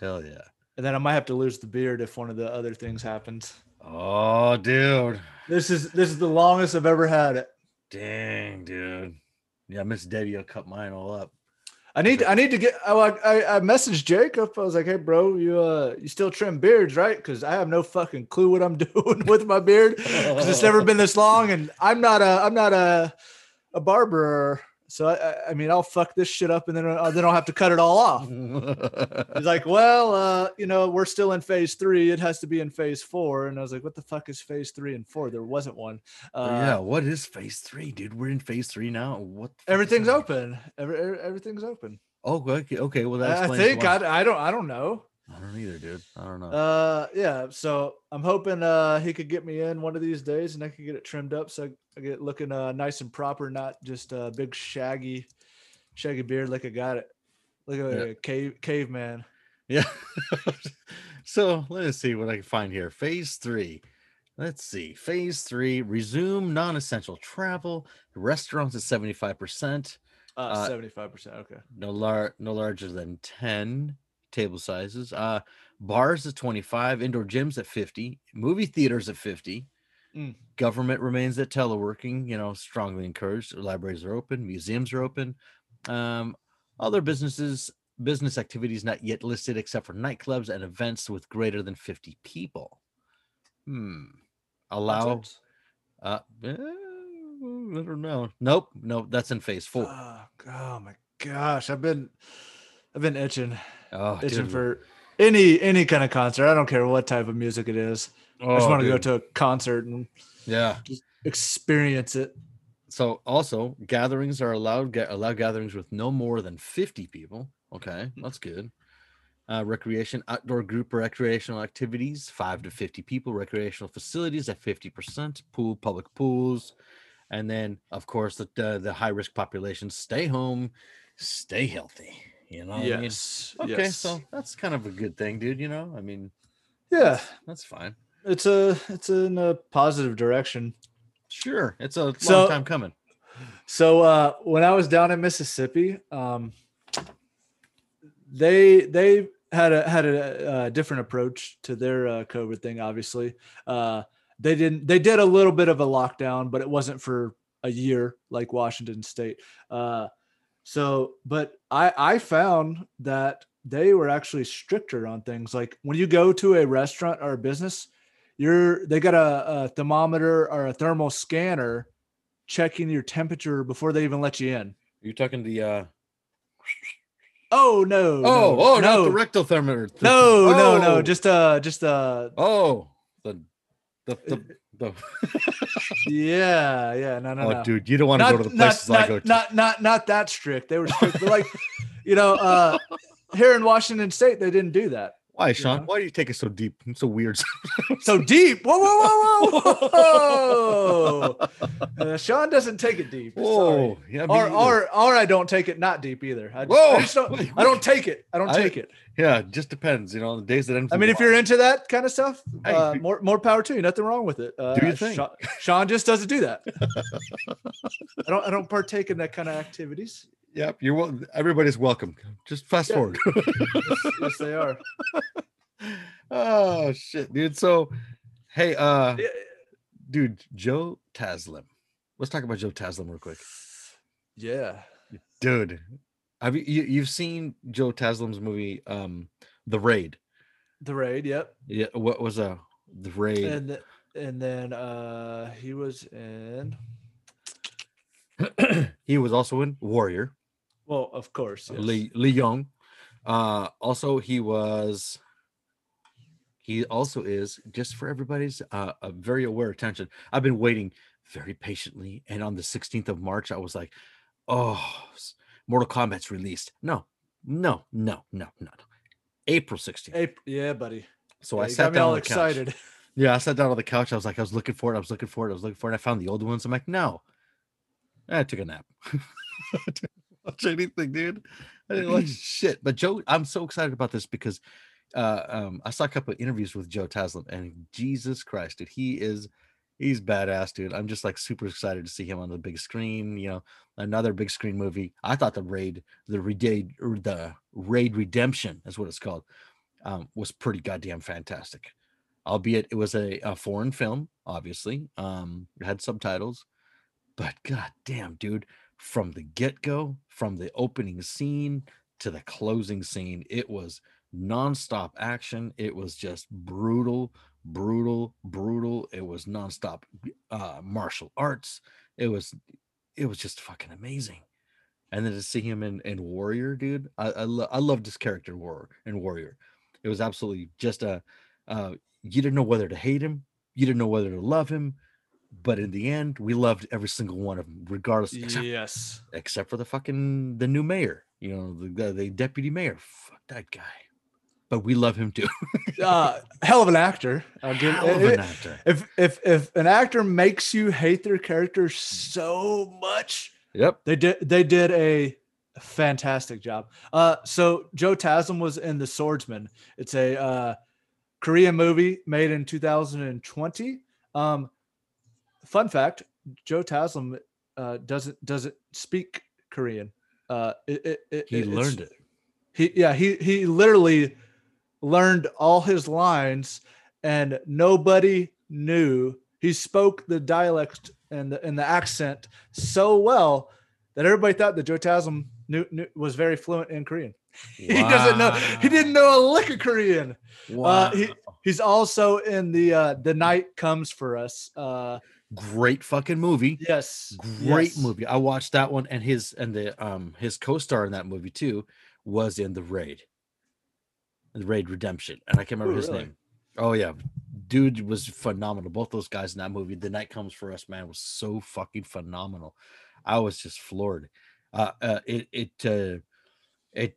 Hell yeah. And then I might have to lose the beard if one of the other things happens. Oh, dude. This is this is the longest I've ever had it. Dang, dude. Yeah, Miss Debbie will cut mine all up. I need I need to get I I, I messaged Jacob. I was like, hey bro, you uh you still trim beards, right? Because I have no fucking clue what I'm doing with my beard because it's never been this long, and I'm not a I'm not a a barber. So I, I- mean, I'll fuck this shit up, and then uh, then I'll have to cut it all off. He's like, well, uh, you know, we're still in phase three. It has to be in phase four. And I was like, what the fuck is phase three and four? There wasn't one. Uh, yeah, what is phase three, dude? We're in phase three now. What? the fuck is Everything's open. Every, every- everything's open. Oh, okay. Okay. Well, that I think. I, I don't I don't know. I don't either, dude. I don't know. Uh, yeah. So I'm hoping uh he could get me in one of these days, and I could get it trimmed up so I get looking uh nice and proper, not just a big shaggy, shaggy beard like I got it. Look at Yeah. a cave caveman. Yeah. so let us see what I can find here. Phase three. Let's see. Phase three resume non essential travel. Restaurants at 75%. Uh, Uh, seventy-five percent. Okay. No, lar- no larger than 10 table sizes. Uh, bars at 25. Indoor gyms at 50. Movie theaters at 50. Mm. Government remains at teleworking, you know, strongly encouraged. Libraries are open. Museums are open. Um, other businesses, business activities not yet listed except for nightclubs and events with greater than 50 people. Hmm. Allow, uh, eh, I don't know. Nope. Nope. That's in phase four. Oh, oh my gosh, I've been I've been itching oh, itching dude. for any any kind of concert. I don't care what type of music it is. I just Oh, want to go to a concert and Yeah. experience it. So also gatherings are allowed. Ga- allow gatherings with no more than fifty people. Okay, that's good. Uh, recreation, outdoor group recreational activities, five to fifty people. Recreational facilities at fifty percent. Pool, public pools, and then of course the the, the high risk populations stay home, stay healthy. You know. what I mean? yes. Okay, yes. so that's kind of a good thing, dude. You know, I mean, yeah, that's fine. it's a it's in a positive direction. Sure, it's a long So- time coming. So uh, when I was down in Mississippi, um, they they had a had a, uh different approach to their uh, COVID thing. Obviously, uh, they didn't they did a little bit of a lockdown, but it wasn't for a year like Washington State. Uh, so, but I I found that they were actually stricter on things. Like when you go to a restaurant or a business, you're they got a, a thermometer or a thermal scanner checking your temperature before they even let you in. Are you talking the uh Oh no! Oh, no, oh, no, not the rectal thermometer. th- no, no, no! Oh, Just uh, just uh, oh, the the the, the yeah, yeah, no, no, oh, no. dude, you don't want to go to the places not, I go to. Not, not, not that strict. They were strict, but like, you know, uh, here in Washington State, they didn't do that. Why, Sean? Why do you take it so deep? It's so weird. So deep. Whoa, whoa, whoa, whoa, whoa! Uh, Sean doesn't take it deep. Sorry. Whoa, yeah, Or, either. or, or I don't take it not deep either. I just, Whoa! I, don't, I don't take it. I don't I- take it. yeah, it just depends. You know, the days that end. I mean, if you're into that kind of stuff, uh, more more power to you. Nothing wrong with it. Uh, Do your thing. Sean, Sean just doesn't do that. I don't. I don't partake in that kind of activities. Yep, you're wel- everybody's welcome. Just fast Yeah. forward. Yes, yes, they are. oh shit, dude. So, hey, uh, Yeah, dude, Joe Taslim. Let's talk about Joe Taslim real quick. Yeah. dude have you, you you've seen joe taslim's movie um the raid The raid. Yep. yeah what was uh the raid And th- and then uh he was in. he was also in warrior Well, of course. Yes. lee lee young uh also he was he also is just for everybody's uh, very aware attention i've been waiting very patiently and on the 16th of march i was like oh mortal kombat's released no no no no no april 16th April, yeah, buddy. so Yeah, i sat down all on the couch. excited. Yeah, I sat down on the couch. I was like, I was looking for it. I was looking for it. I was looking for it. I found the old ones. I'm like, no. I took a nap. watch anything, dude. I didn't watch shit. But Joe, I'm so excited about this because uh, um, I saw a couple of interviews with Joe Taslim, and Jesus Christ, dude, he is he's badass, dude. I'm just like super excited to see him on the big screen. You know, another big screen movie. I thought the raid, the raid, the raid redemption is what it's called, um, was pretty goddamn fantastic. Albeit it was a, a foreign film, obviously. Um, it had subtitles, but god damn, dude, from the get go, from the opening scene to the closing scene, it was nonstop action. It was just brutal, brutal, brutal. It was nonstop uh, martial arts. It was, it was just fucking amazing. And then to see him in, in Warrior, dude, I I, lo- I loved his character Warrior in Warrior. It was absolutely just a, uh, you didn't know whether to hate him, you didn't know whether to love him, but in the end, we loved every single one of them, regardless, except, Yes. except for the fucking the new mayor, you know, the the, the deputy mayor. Fuck that guy. But we love him too. Uh, hell of an actor. I'll give, Hell of an actor. if if if an actor makes you hate their character so much, Yep. they did they did a fantastic job. Uh, so Joe Taslim was in The Swordsman. It's a uh, Korean movie made in 2020. Um, fun fact: Joe Taslim uh, doesn't doesn't speak Korean. Uh, it, it, He learned it. he yeah he he literally learned all his lines and nobody knew he spoke the dialect and the and the accent so well that everybody thought that Joe Taslim knew, knew was very fluent in Korean. He doesn't know he didn't know a lick of Korean. Wow. Uh, he, he's also in the uh The Night Comes for Us. Uh Great fucking movie. yes. Great yes. movie. I watched that one, and his and the um his co-star in that movie too was in the Raid, the Raid Redemption, and I can't remember Ooh, his really? name. Oh yeah, dude was phenomenal. Both those guys in that movie, The Night Comes for Us, man, was so fucking phenomenal. I was just floored. Uh, uh it it uh, it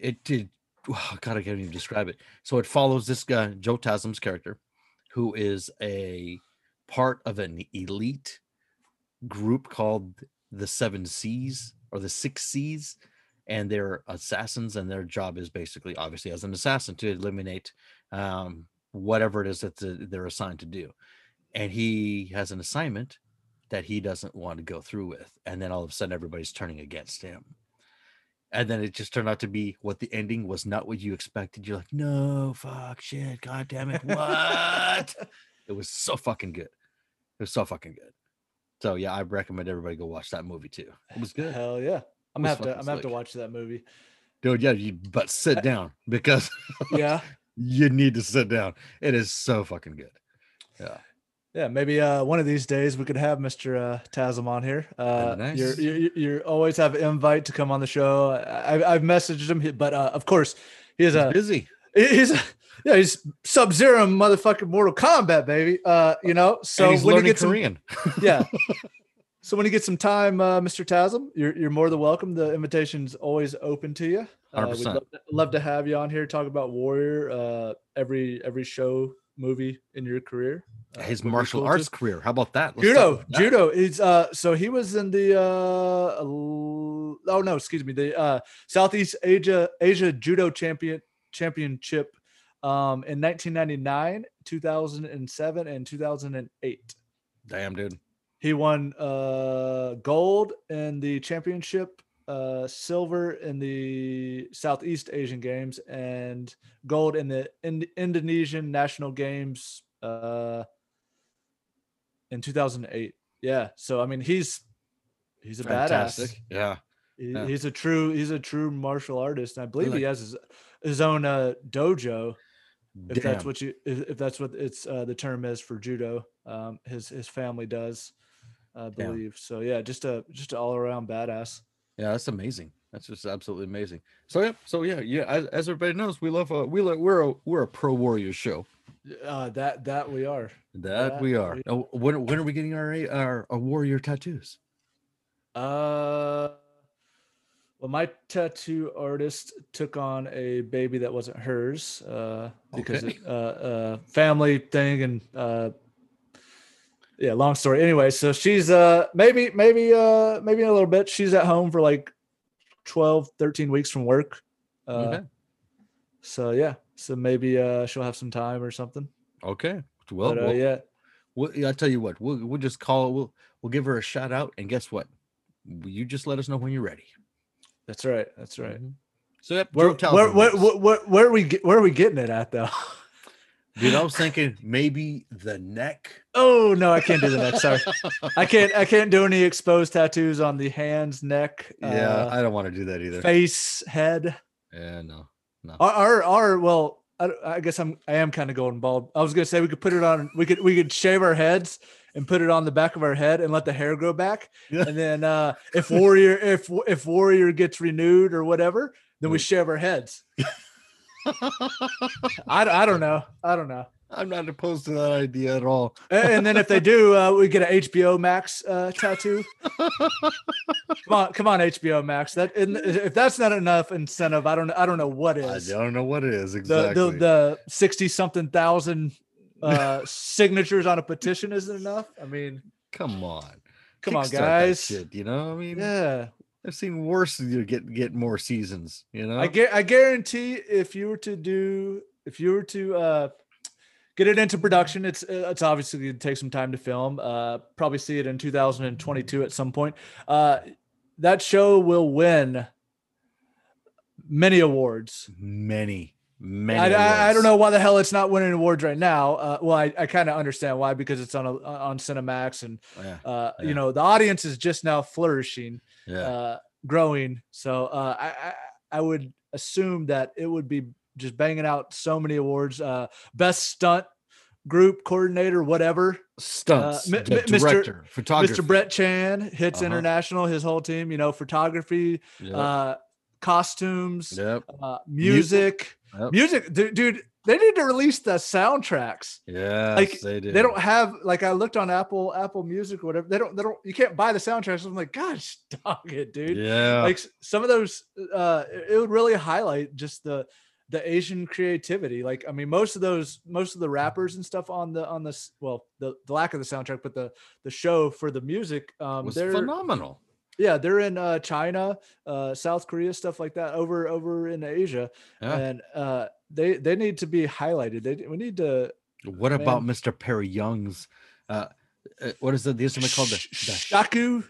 it did. Oh, God, I can't even describe it. So it follows this guy, Joe Taslim's character, who is a part of an elite group called the Seven Seas or the Six Seas, and they're assassins, and their job is basically, obviously, as an assassin, to eliminate um, whatever it is that they're assigned to do. And he has an assignment that he doesn't want to go through with, and then all of a sudden, everybody's turning against him. And then it just turned out to be what the ending was not what you expected. You're like, no, fuck, shit, god damn it, what? it was so fucking good. It was so fucking good. So yeah, I recommend everybody go watch that movie too. It was good, Hell yeah. I'm gonna have to I'm gonna have to watch that movie. dude. Yeah, you but sit down because Yeah. you need to sit down. It is so fucking good. Yeah, Yeah, maybe uh, one of these days we could have Mr. Uh, Taslim on here. Uh, be you're, you you always have invite to come on the show. I, I've messaged him, but uh, of course he is he's a busy. he's a, yeah he's Sub Zero motherfucking Mortal Kombat baby. Uh, you know, so when you learning get some, Korean. yeah. So when you get some time, uh, Mr. Taslim, you're you're more than welcome. The invitation's always open to you. Uh, we'd 100%. love, to, love to have you on here talk about Warrior. Uh, every every show movie in your career. Uh, His martial cool arts career. How about that? Let's judo about that. judo he's uh so he was in the uh oh no excuse me the uh southeast asia asia judo champion championship um in 1999 2007 and 2008 Damn, dude. he won uh gold in the championship uh silver in the southeast asian games and gold in the Ind- indonesian national games uh in 2008 yeah so i mean he's he's a badass Yeah. He- Yeah. he's a true he's a true martial artist and i believe he has his, his own uh dojo if that's what you if, if that's what it's uh, the term is for judo um his his family does i Damn. believe so yeah just a just an all-around badass Yeah, that's amazing. That's just absolutely amazing. So yeah, so yeah, yeah. As, as everybody knows, we love uh, we love, we're a we're a pro warrior show. uh that that we are That That we are. we- Oh, when when are we getting our our, our warrior tattoos? uh well my tattoo artist took on a baby that wasn't hers uh because Okay. it, uh uh family thing and uh yeah long story anyway so she's uh maybe maybe uh maybe in a little bit she's at home for like 12, 13 weeks from work. Uh, Okay. So yeah, so maybe uh, she'll have some time or something. Okay. Well, but uh, well, yeah, Well, I'll tell you what. We'll we'll just call. We'll we'll give her a shout out, and guess what? You just let us know when you're ready. That's right. That's right. Mhm. So yep, Where, where, where, where, where, are we where are we getting it at though? dude, I was thinking maybe the neck. oh no, I can't do the neck. Sorry, I can't. I can't do any exposed tattoos on the hands, neck, Yeah, uh, I don't want to do that either. face, head. Yeah, no. Our, our, our well, I, I guess I'm, I am kind of going bald. I was gonna say we could put it on, we could, we could shave our heads and put it on the back of our head and let the hair grow back. Yeah. And then uh, if warrior, if if warrior gets renewed or whatever, then we shave our heads. I, I don't know. I don't know. I'm not opposed to that idea at all. And, then if they do, uh, we get an HBO Max uh, tattoo. come on, come on, HBO Max. That if that's not enough incentive, I don't, I don't know what I don't know what it is exactly. the the 60 something thousand uh signatures on a petition isn't enough i mean Come on. come on guys Shit, you know, I mean, yeah I've seen worse. You get get more seasons. You know. i get i guarantee if you were to do if you were to uh get it into production it's uh, it's obviously going to take some time to film uh probably see it in 2022 at some point uh that show will win many awards many, many. I, I, don't know why the hell it's not winning awards right now. Uh, well, I, I kind of understand why because it's on a, on Cinemax and Yeah, uh, Yeah. you know the audience is just now flourishing, yeah. uh, growing. So uh, I, I I would assume that it would be just banging out so many awards. Uh, best stunt group coordinator, whatever. Stunts, Mi- the Mi- Mr. director, photography. Mr. Brett Chan hits Uh-huh. international. His whole team, you know, photography, Yep. uh, costumes, yep. uh, music. Yep. Music, dude, dude, they need to release the soundtracks. Yeah, like, they do. They don't have like I looked on Apple Apple Music or whatever. They don't they don't you can't buy the soundtracks. I'm like, gosh, dog it, dude. Yeah. Like some of those uh it would really highlight just the the Asian creativity. Like I mean most of those most of the rappers and stuff on the on this well the, the lack of the soundtrack but the the show for the music um was they're phenomenal. Yeah they're in uh China, uh South Korea stuff like that over over in Asia Yeah. and uh they they need to be highlighted. They we need to What about. Mr. Perry Yung's? Uh, uh, what is the, the instrument called? The, the Shaku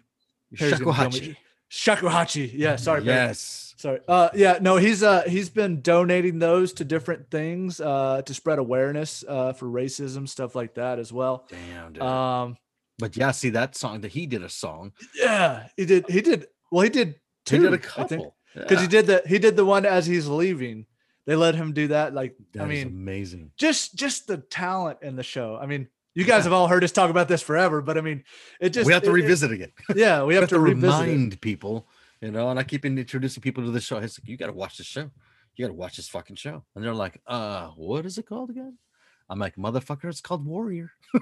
Perry's gonna kill me. shakuhachi. Shakuhachi. Yeah, sorry. Yes. Sorry. Uh yeah, no, he's uh he's been donating those to different things uh to spread awareness uh for racism, stuff like that as well. Damn. Dude. Um but yeah, see that song that he did a song. yeah, he did he did well he did two He did a couple. Because he did the he did the one as he's leaving. They let him do that. Like That I is mean, amazing. just just the talent in the show. I mean, you guys have all heard us talk about this forever, but I mean, it just we have to it- it- revisit again. yeah, we We have, to, revisit it. remind people, you know. And I keep introducing people to the show. It's like you got to watch the show. You got to watch this fucking show. And they're like, "Uh, what is it called again?" I'm like, "Motherfucker, it's called Warrior."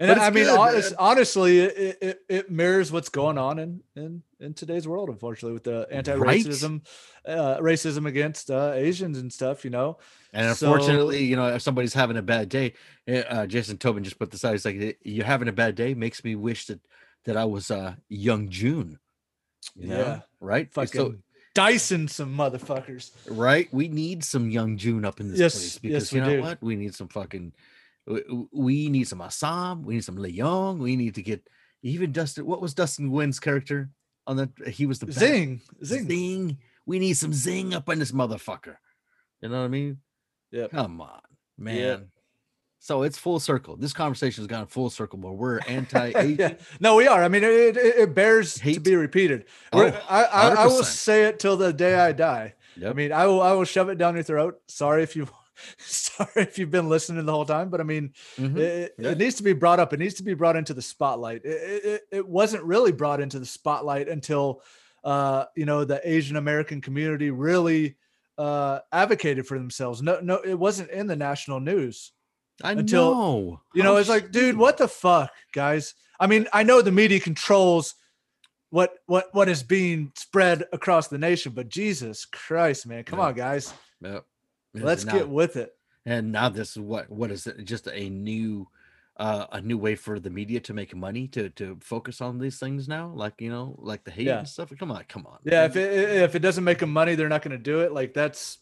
And I mean, good, honest, honestly, it, it it mirrors what's going on in in in today's world, unfortunately, with the anti-racism, uh, racism against uh, Asians and stuff. You know, And So- unfortunately, you know, if somebody's having a bad day, eh, uh, Jason Tobin just put this out. He's like, "Eh, "You're having a bad day makes me wish that that I was uh, young Jun." You know? Yeah, right. fucking So, Dyson, some motherfuckers. right, we need some young Jun up in this Yes, place because we you know do. what? We need some fucking. We need some Assam. We need some Leong. We need to get even Dustin. What was Dustin Nguyen's character on that? He was the Zing, zing. zing. We need some zing up in this motherfucker. You know what I mean? Yeah. Come on, man. So it's full circle. This conversation has gone full circle where we're anti yeah. No, we are. I mean, it, it, bears to be repeated. Oh, I, I, I will say it till the day I die. I mean, I will I will shove it down your throat. Sorry if you sorry if you've been listening the whole time, but I mean, Mhm. it, Yeah. it needs to be brought up. It needs to be brought into the spotlight. It, it, it- it wasn't really brought into the spotlight until uh, you know the Asian American community really uh, advocated for themselves. No, no, it wasn't in the national news. I until- know. You know, How it's like, dude, what the fuck, guys? I mean, I know the media controls what what what is being spread across the nation, but Jesus Christ, man, come Yeah. on, guys, Yep. Yes, let's get with it. And now this is what what is it? Just a new uh, a new way for the media to make money to to focus on these things now, like you know, like the hate Yeah. and stuff. Come on, come on. Yeah, man. if it if it doesn't make them money, they're not going to do it. Like that's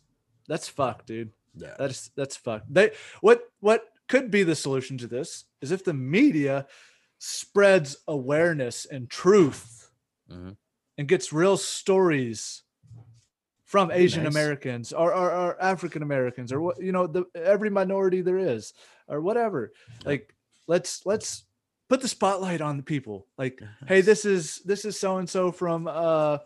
that's fucked, dude. Yeah. That's that's fucked. They what what could be the solution to this is if the media spreads awareness and truth Mhm. and gets real stories from Asian nice. Americans or, or, or African Americans or what you know the every minority there is or whatever. Like let's let's put the spotlight on the people. Like hey this is this is so and so from uh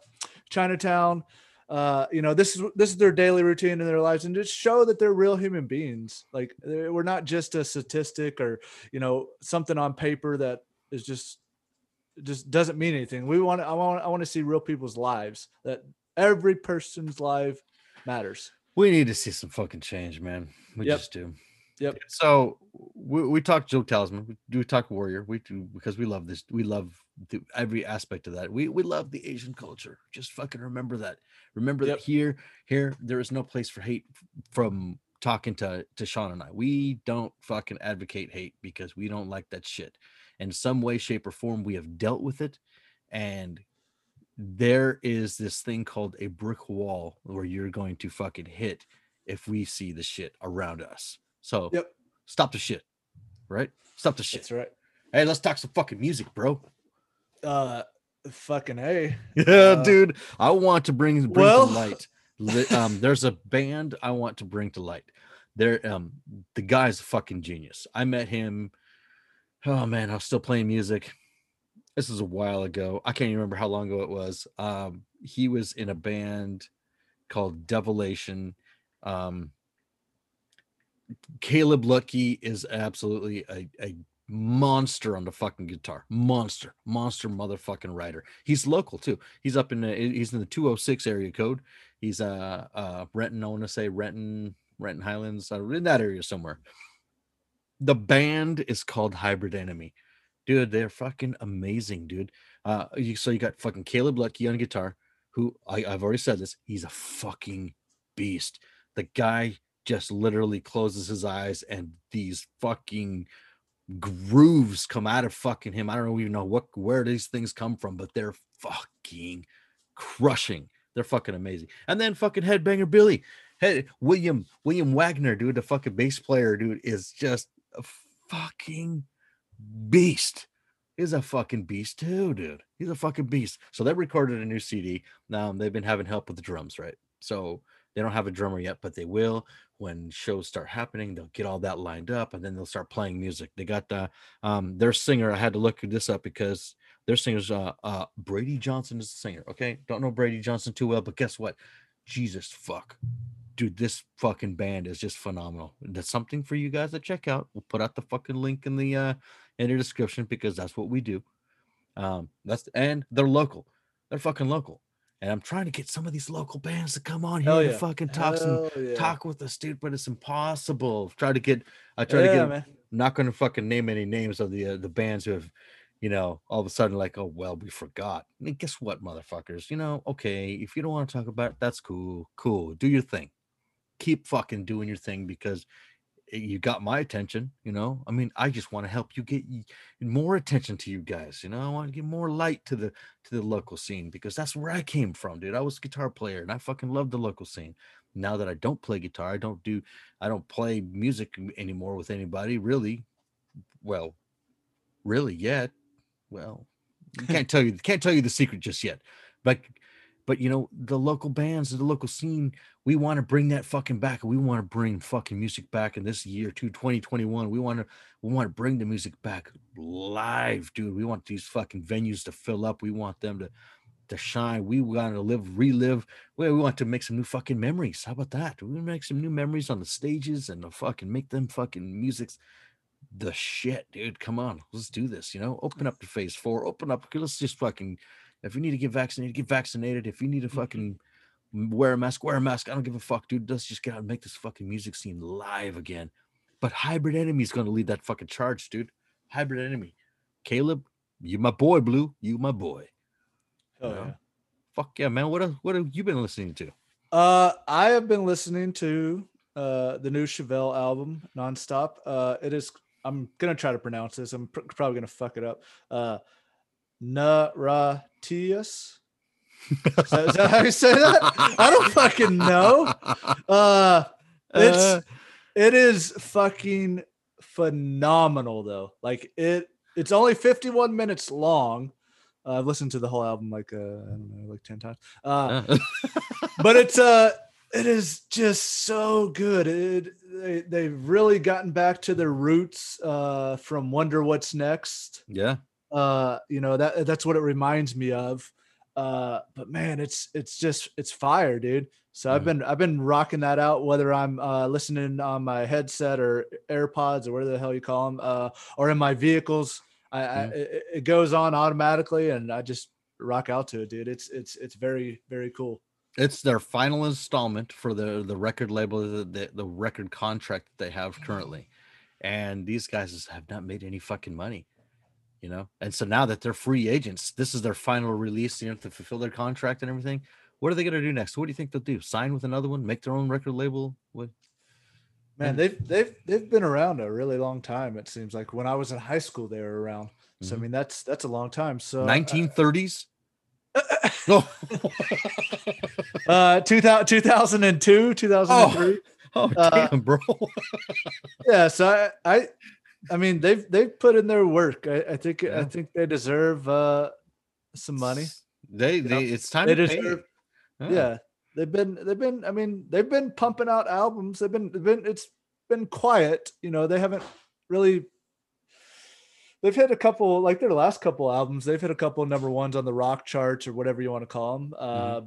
chinatown uh you know this is this is their daily routine in their lives and just show that they're real human beings like we're not just a statistic or you know something on paper that is just just doesn't mean anything we want i want i want to see real people's lives that every person's life matters We need to see some fucking change, man. We Yep. just do. Yep. So we, we talk Joe Taslim. We do talk Warrior. We do because we love this. We love the, every aspect of that. We we love the Asian culture. Just fucking remember that. Remember Yep. that here here there is no place for hate from talking to to Sean and I. We don't fucking advocate hate because we don't like that shit. In some way, shape, or form, we have dealt with it, and there is this thing called a brick wall where you're going to fucking hit if we see the shit around us. So Yep. stop the shit. Right? Stop the shit. that's right Hey, let's talk some fucking music, bro. uh fucking a Yeah, Uh, dude. I want to bring bring well- to light. Um, there's a band I want to bring to light. There, um, the guy's a fucking genius. I met him. Oh man, I was still playing music. This is a while ago. I can't even remember how long ago it was. Um, he was in a band called Devilation. Um, Caleb Lucky is absolutely a, a monster on the fucking guitar. Monster, monster motherfucking writer. He's local too. He's up in the he's in the 206 area code. He's uh uh Renton, I want to say Renton, Renton Highlands, uh, in that area somewhere. The band is called Hybrid Enemy. Dude, they're fucking amazing, dude. Uh you, so you got fucking Caleb Lucky on guitar, who I, I've already said this, he's a fucking beast. The guy just literally closes his eyes and these fucking grooves come out of fucking him. I don't even know what where these things come from, but they're fucking crushing. They're fucking amazing. And then fucking headbanger Billy, hey William William Wagner, dude, the fucking bass player, dude, is just a fucking beast. He's a fucking beast too, dude. He's a fucking beast. So they recorded a new CD. Now they've been having help with the drums, right? So they don't have a drummer yet, but they will when shows start happening. They'll get all that lined up, and then they'll start playing music. They got the um their singer. I had to look this up because their singer's uh uh Brady Johnson is the singer. Okay, don't know Brady Johnson too well, but guess what? Jesus fuck, dude, this fucking band is just phenomenal. That's something for you guys to check out. We'll put out the fucking link in the uh in the description because that's what we do. Um, that's and they're local. They're fucking local. And I'm trying to get some of these local bands to come on here Hell to fucking talk some yeah. talk with us, dude. But it's impossible. Try to get. I try to get. man. I'm not going to fucking name any names of the uh, the bands who have, you know, all of a sudden like, oh well, we forgot. I mean, guess what, motherfuckers? You know, okay, if you don't want to talk about it, that's cool. Cool. Do your thing. Keep fucking doing your thing because you got my attention. You know, I mean, I just want to help you get more attention to you guys. You know, I want to get more light to the to the local scene because that's where I came from, dude. I was a guitar player and I fucking love the local scene. Now that I don't play guitar, I don't do I don't play music anymore with anybody really. Well, really yet. Well, can't tell you can't tell you the secret just yet. But but you know, the local bands, the local scene, we want to bring that fucking back. We want to bring fucking music back in this year to 2021. We want to we want to bring the music back live, dude. We want these fucking venues to fill up. We want them to to shine. We want to live, relive. We, we want to make some new fucking memories. How about that? We make some new memories on the stages and the fucking make them fucking music's the shit, dude. Come on, let's do this. You know, open up to phase four. Open up. Let's just fucking. If you need to get vaccinated, get vaccinated. If you need to fucking wear a mask, wear a mask. I don't give a fuck, dude. Let's just get out and make this fucking music scene live again. But Hybrid Enemy is going to lead that fucking charge, dude. Hybrid Enemy. Caleb, you my boy, Blue. You my boy. Hell know? yeah. Fuck yeah, man. What have, what have you been listening to? Uh, I have been listening to uh the new Chevelle album nonstop. Uh, it is I'm gonna try to pronounce this. I'm pr- probably gonna fuck it up. Niratias. Is that, is that how you say that? I don't fucking know. Uh, it's Uh, it is fucking phenomenal though. Like it, it's only 51 minutes long. Uh, I've listened to the whole album like uh, I don't know, like 10 times. Uh, uh, but it's uh it is just so good it they, they've really gotten back to their roots uh from wonder what's next yeah. Uh you know that that's what it reminds me of uh but man it's it's just it's fire dude. So i've been i've been rocking that out whether i'm uh listening on my headset or airpods or whatever the hell you call them uh or in my vehicles i, I Yeah. it, it goes on automatically and i just rock out to it dude. It's it's it's very very cool. It's their final installment for the the record label, the, the the record contract that they have currently, and these guys have not made any fucking money, you know. And so now that they're free agents, this is their final release, you know, to fulfill their contract and everything. What are they gonna do next? What do you think they'll do? Sign with another one? Make their own record label? What? Man, they've they've they've been around a really long time. It seems like when I was in high school, they were around. So I Mhm. mean, that's that's a long time. So uh, 1930s? Oh, uh, 2000, 2002, 2003. oh Uh, damn, bro. Yeah. So I, I I mean, they've they've put in their work. I, I think I think they deserve uh some money. They know, they it's time They to pay. deserve. Yeah. They've been they've been I mean they've been pumping out albums. They've been they've been it's been quiet. You know they haven't really. They've hit a couple like their last couple albums. They've hit a couple number ones on the rock charts or whatever you want to call them. Uh,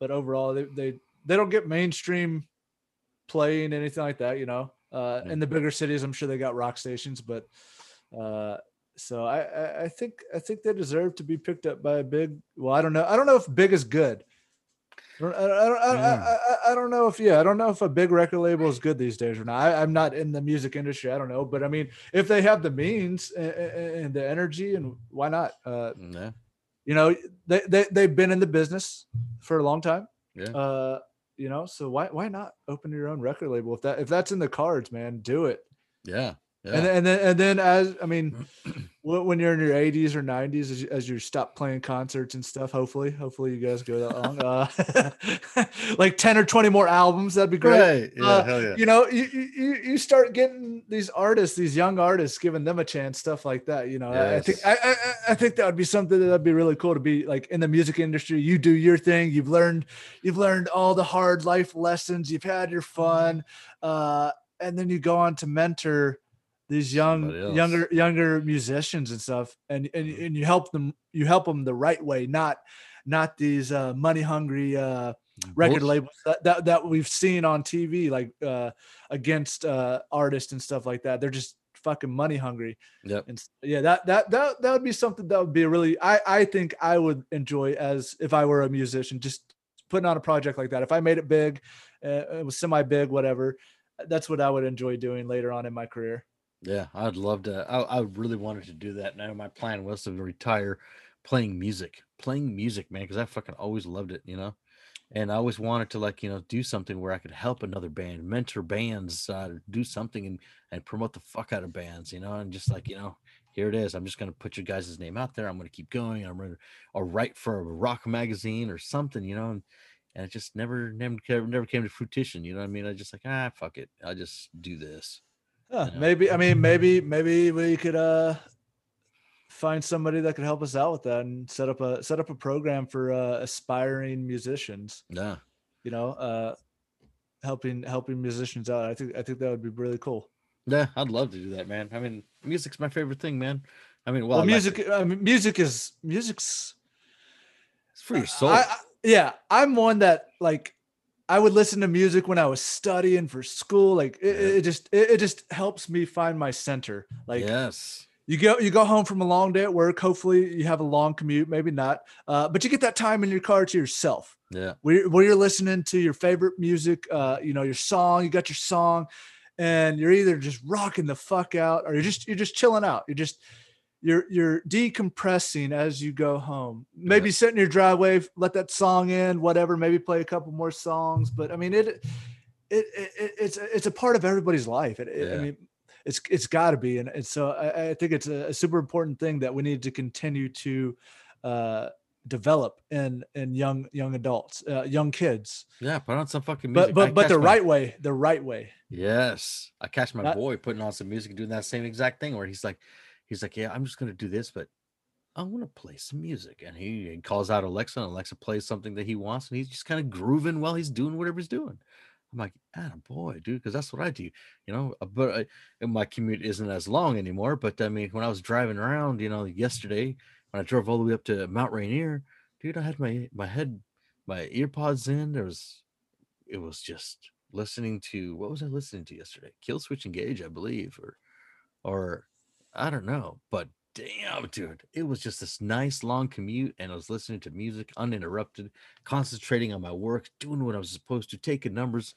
But overall, they, they they don't get mainstream playing anything like that. You know, uh, Yeah. in the bigger cities, I'm sure they got rock stations, but uh, so I, I think I think they deserve to be picked up by a big. Well, I don't know. I don't know if big is good. I don't, I, don't- I, don't- I, Yeah. I, I- don't know if yeah I don't know if a big record label is good these days or not. I, I'm not in the music industry. I don't know, but I mean, if they have the means and, and the energy, and why not? Uh, Yeah. you know, they they they've been in the business for a long time. Yeah. Uh, you know, so why why not open your own record label if that if that's in the cards, man? Do it. Yeah. Yeah. And then, and then and then as I mean, when you're in your 80s or 90s, as you, as you stop playing concerts and stuff, hopefully, hopefully you guys go that long. Uh, like 10 or 20 more albums, that'd be great. Right. Yeah. Uh, hell yeah. You know, you, you you- start getting these artists, these young artists, giving them a chance, stuff like that. You know, I- I think I, I I think that would be something that'd be really cool to be like in the music industry. You do your thing. You've learned you've learned all the hard life lessons. You've had your fun, uh, and then you go on to mentor these young younger younger musicians and stuff, and and and you help them you help them the right way, not not these uh, money hungry. Uh, record Bullshit. labels that, that that we've seen on TV, like uh, against uh, artists and stuff like that. They're just fucking money hungry. yeah And yeah, that that that that would be something that would be really. I I think I would enjoy as if I were a musician, just putting on a project like that. If I made it big, uh, it was semi big, whatever. That's what I would enjoy doing later on in my career. Yeah, I'd love to. I, I really wanted to do that. Now my plan was to retire playing music, playing music, man, because I fucking always loved it, you know. And I always wanted to like, you know, do something where I could help another band, mentor bands, uh, do something and and promote the fuck out of bands, you know, and just like, you know, here it is. I'm just gonna put your guys' name out there. I'm gonna keep going. I'm gonna or write for a rock magazine or something, you know, and and it just never never never came to fruition. You know what I mean? I just like, ah, fuck it. I'll just do this. Yeah. Maybe I mean maybe maybe we could uh find somebody that could help us out with that and set up a set up a program for uh, aspiring musicians. Yeah. You know, uh helping helping musicians out. I think I think that would be really cool. Yeah, I'd love to do that, man. I mean, music's my favorite thing, man. I mean, well, Well, like music. I mean, music is music's it's for your soul. I, I- yeah, I'm one that like I would listen to music when I was studying for school. Like it, Yeah. it just it, it just helps me find my center. Like yes. you go you go home from a long day at work. Hopefully you have a long commute, maybe not. Uh, but you get that time in your car to yourself Yeah. where, where you're listening to your favorite music, uh, you know, your song, you got your song, and you're either just rocking the fuck out or you're just you're just chilling out. You're just you're you're decompressing as you go home. Maybe sit in your driveway, let that song in, whatever, maybe play a couple more songs. But I mean it it, it, it it's it's a part of everybody's life. It, it- I Yeah. mean it's it's got to be, and, and so I, I think it's a, a, super important thing that we need to continue to uh, develop in in young young adults, uh, young kids. Yeah, put on some fucking music. But but but the my, right way, the right way. Yes, I catch my Not, boy putting on some music, and doing that same exact thing where he's like, he's like, yeah, I'm just gonna do this, but I want to play some music. And he, he calls out Alexa, and Alexa plays something that he wants, and he's just kind of grooving while he's doing whatever he's doing. I'm like, ah, boy, dude, because that's what I do. You know, uh, but I, uh, my commute isn't as long anymore. But I mean, when I was driving around, you know, yesterday when I drove all the way up to Mount Rainier, dude, I had my my head, my earpods in. There was, it was just listening to what was I listening to yesterday? Killswitch Engage, I believe, or, or I don't know, but damn, dude, it was just this nice long commute, and I was listening to music uninterrupted, concentrating on my work, doing what I was supposed to, taking numbers.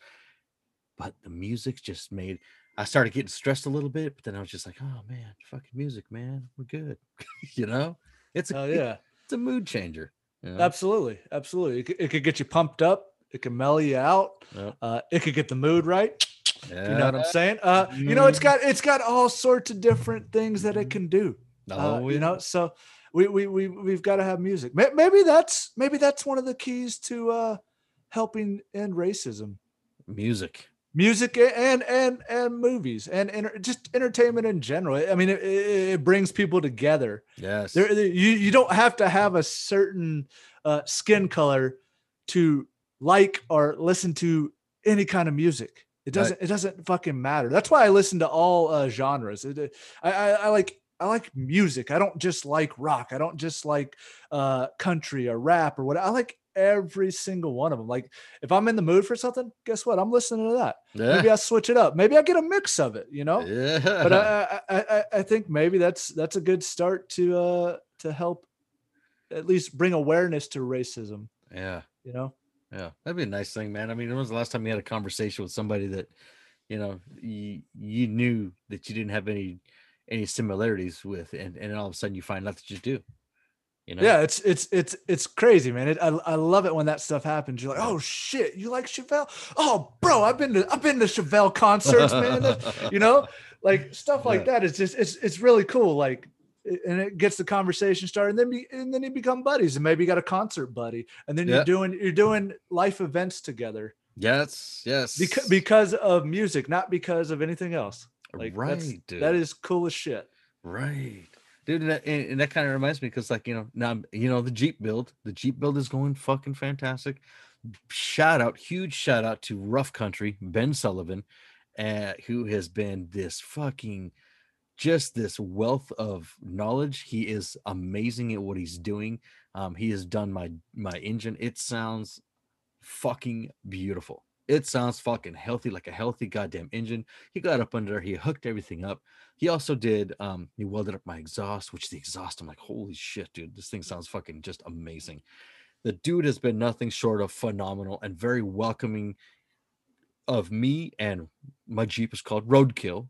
But the music just made I started getting stressed a little bit, but then I was just like, oh man, fucking music, man, we're good. you know, it's a, oh, yeah, it's a mood changer. You know? Absolutely, absolutely. It could, it could, get you pumped up. It can mellow you out. Yep. Uh, it could get the mood right. Yeah. You know what I'm saying? Uh, you know, it's mm-hmm. got it's got all sorts of different things that it can do. Uh, oh, you know, so we we we we've got to have music. Maybe that's maybe that's one of the keys to uh, helping end racism. Music, music, and and and movies, and, and just entertainment in general. I mean, it, it brings people together. Yes, there, you you don't have to have a certain uh, skin color to like or listen to any kind of music. It doesn't. Right. It doesn't fucking matter. That's why I listen to all uh, genres. It, I, I, I like I like music. I don't just like rock. I don't just like uh, country or rap or what. I like every single one of them. Like if I'm in the mood for something, guess what? I'm listening to that. Yeah. Maybe I switch it up. Maybe I get a mix of it. You know. Yeah. But I, I, I I think maybe that's that's a good start to uh to help at least bring awareness to racism. Yeah. You know. Yeah, that'd be a nice thing, man. I mean, when was the last time you had a conversation with somebody that, you know, you you knew that you didn't have any any similarities with, and and all of a sudden you find out that you do. You know? Yeah, it's it's it's it's crazy, man. It, I I love it when that stuff happens. You're like, oh shit, you like Chevelle? Oh, bro, I've been to I've been to Chevelle concerts, man. you know, like stuff like yeah. that is just it's it's really cool. Like, and it gets the conversation started, and then be, and then you become buddies, and maybe you got a concert buddy, and then you're doing you're doing life events together. Yes, yes. Because because of music, not because of anything else. Like right, dude. That is cool as shit. Right. Dude, and that, and that kind of reminds me because, like, you know, now, you know, the Jeep build, the Jeep build is going fucking fantastic. Shout out, huge shout out to Rough Country, Ben Sullivan, uh, who has been this fucking just this wealth of knowledge. He is amazing at what he's doing. Um, he has done my my engine. It sounds fucking beautiful. It sounds fucking healthy, like a healthy goddamn engine. He got up under, he hooked everything up. He also did, um, he welded up my exhaust, which the exhaust, I'm like, holy shit, dude, this thing sounds fucking just amazing. The dude has been nothing short of phenomenal and very welcoming of me. And my Jeep is called Roadkill,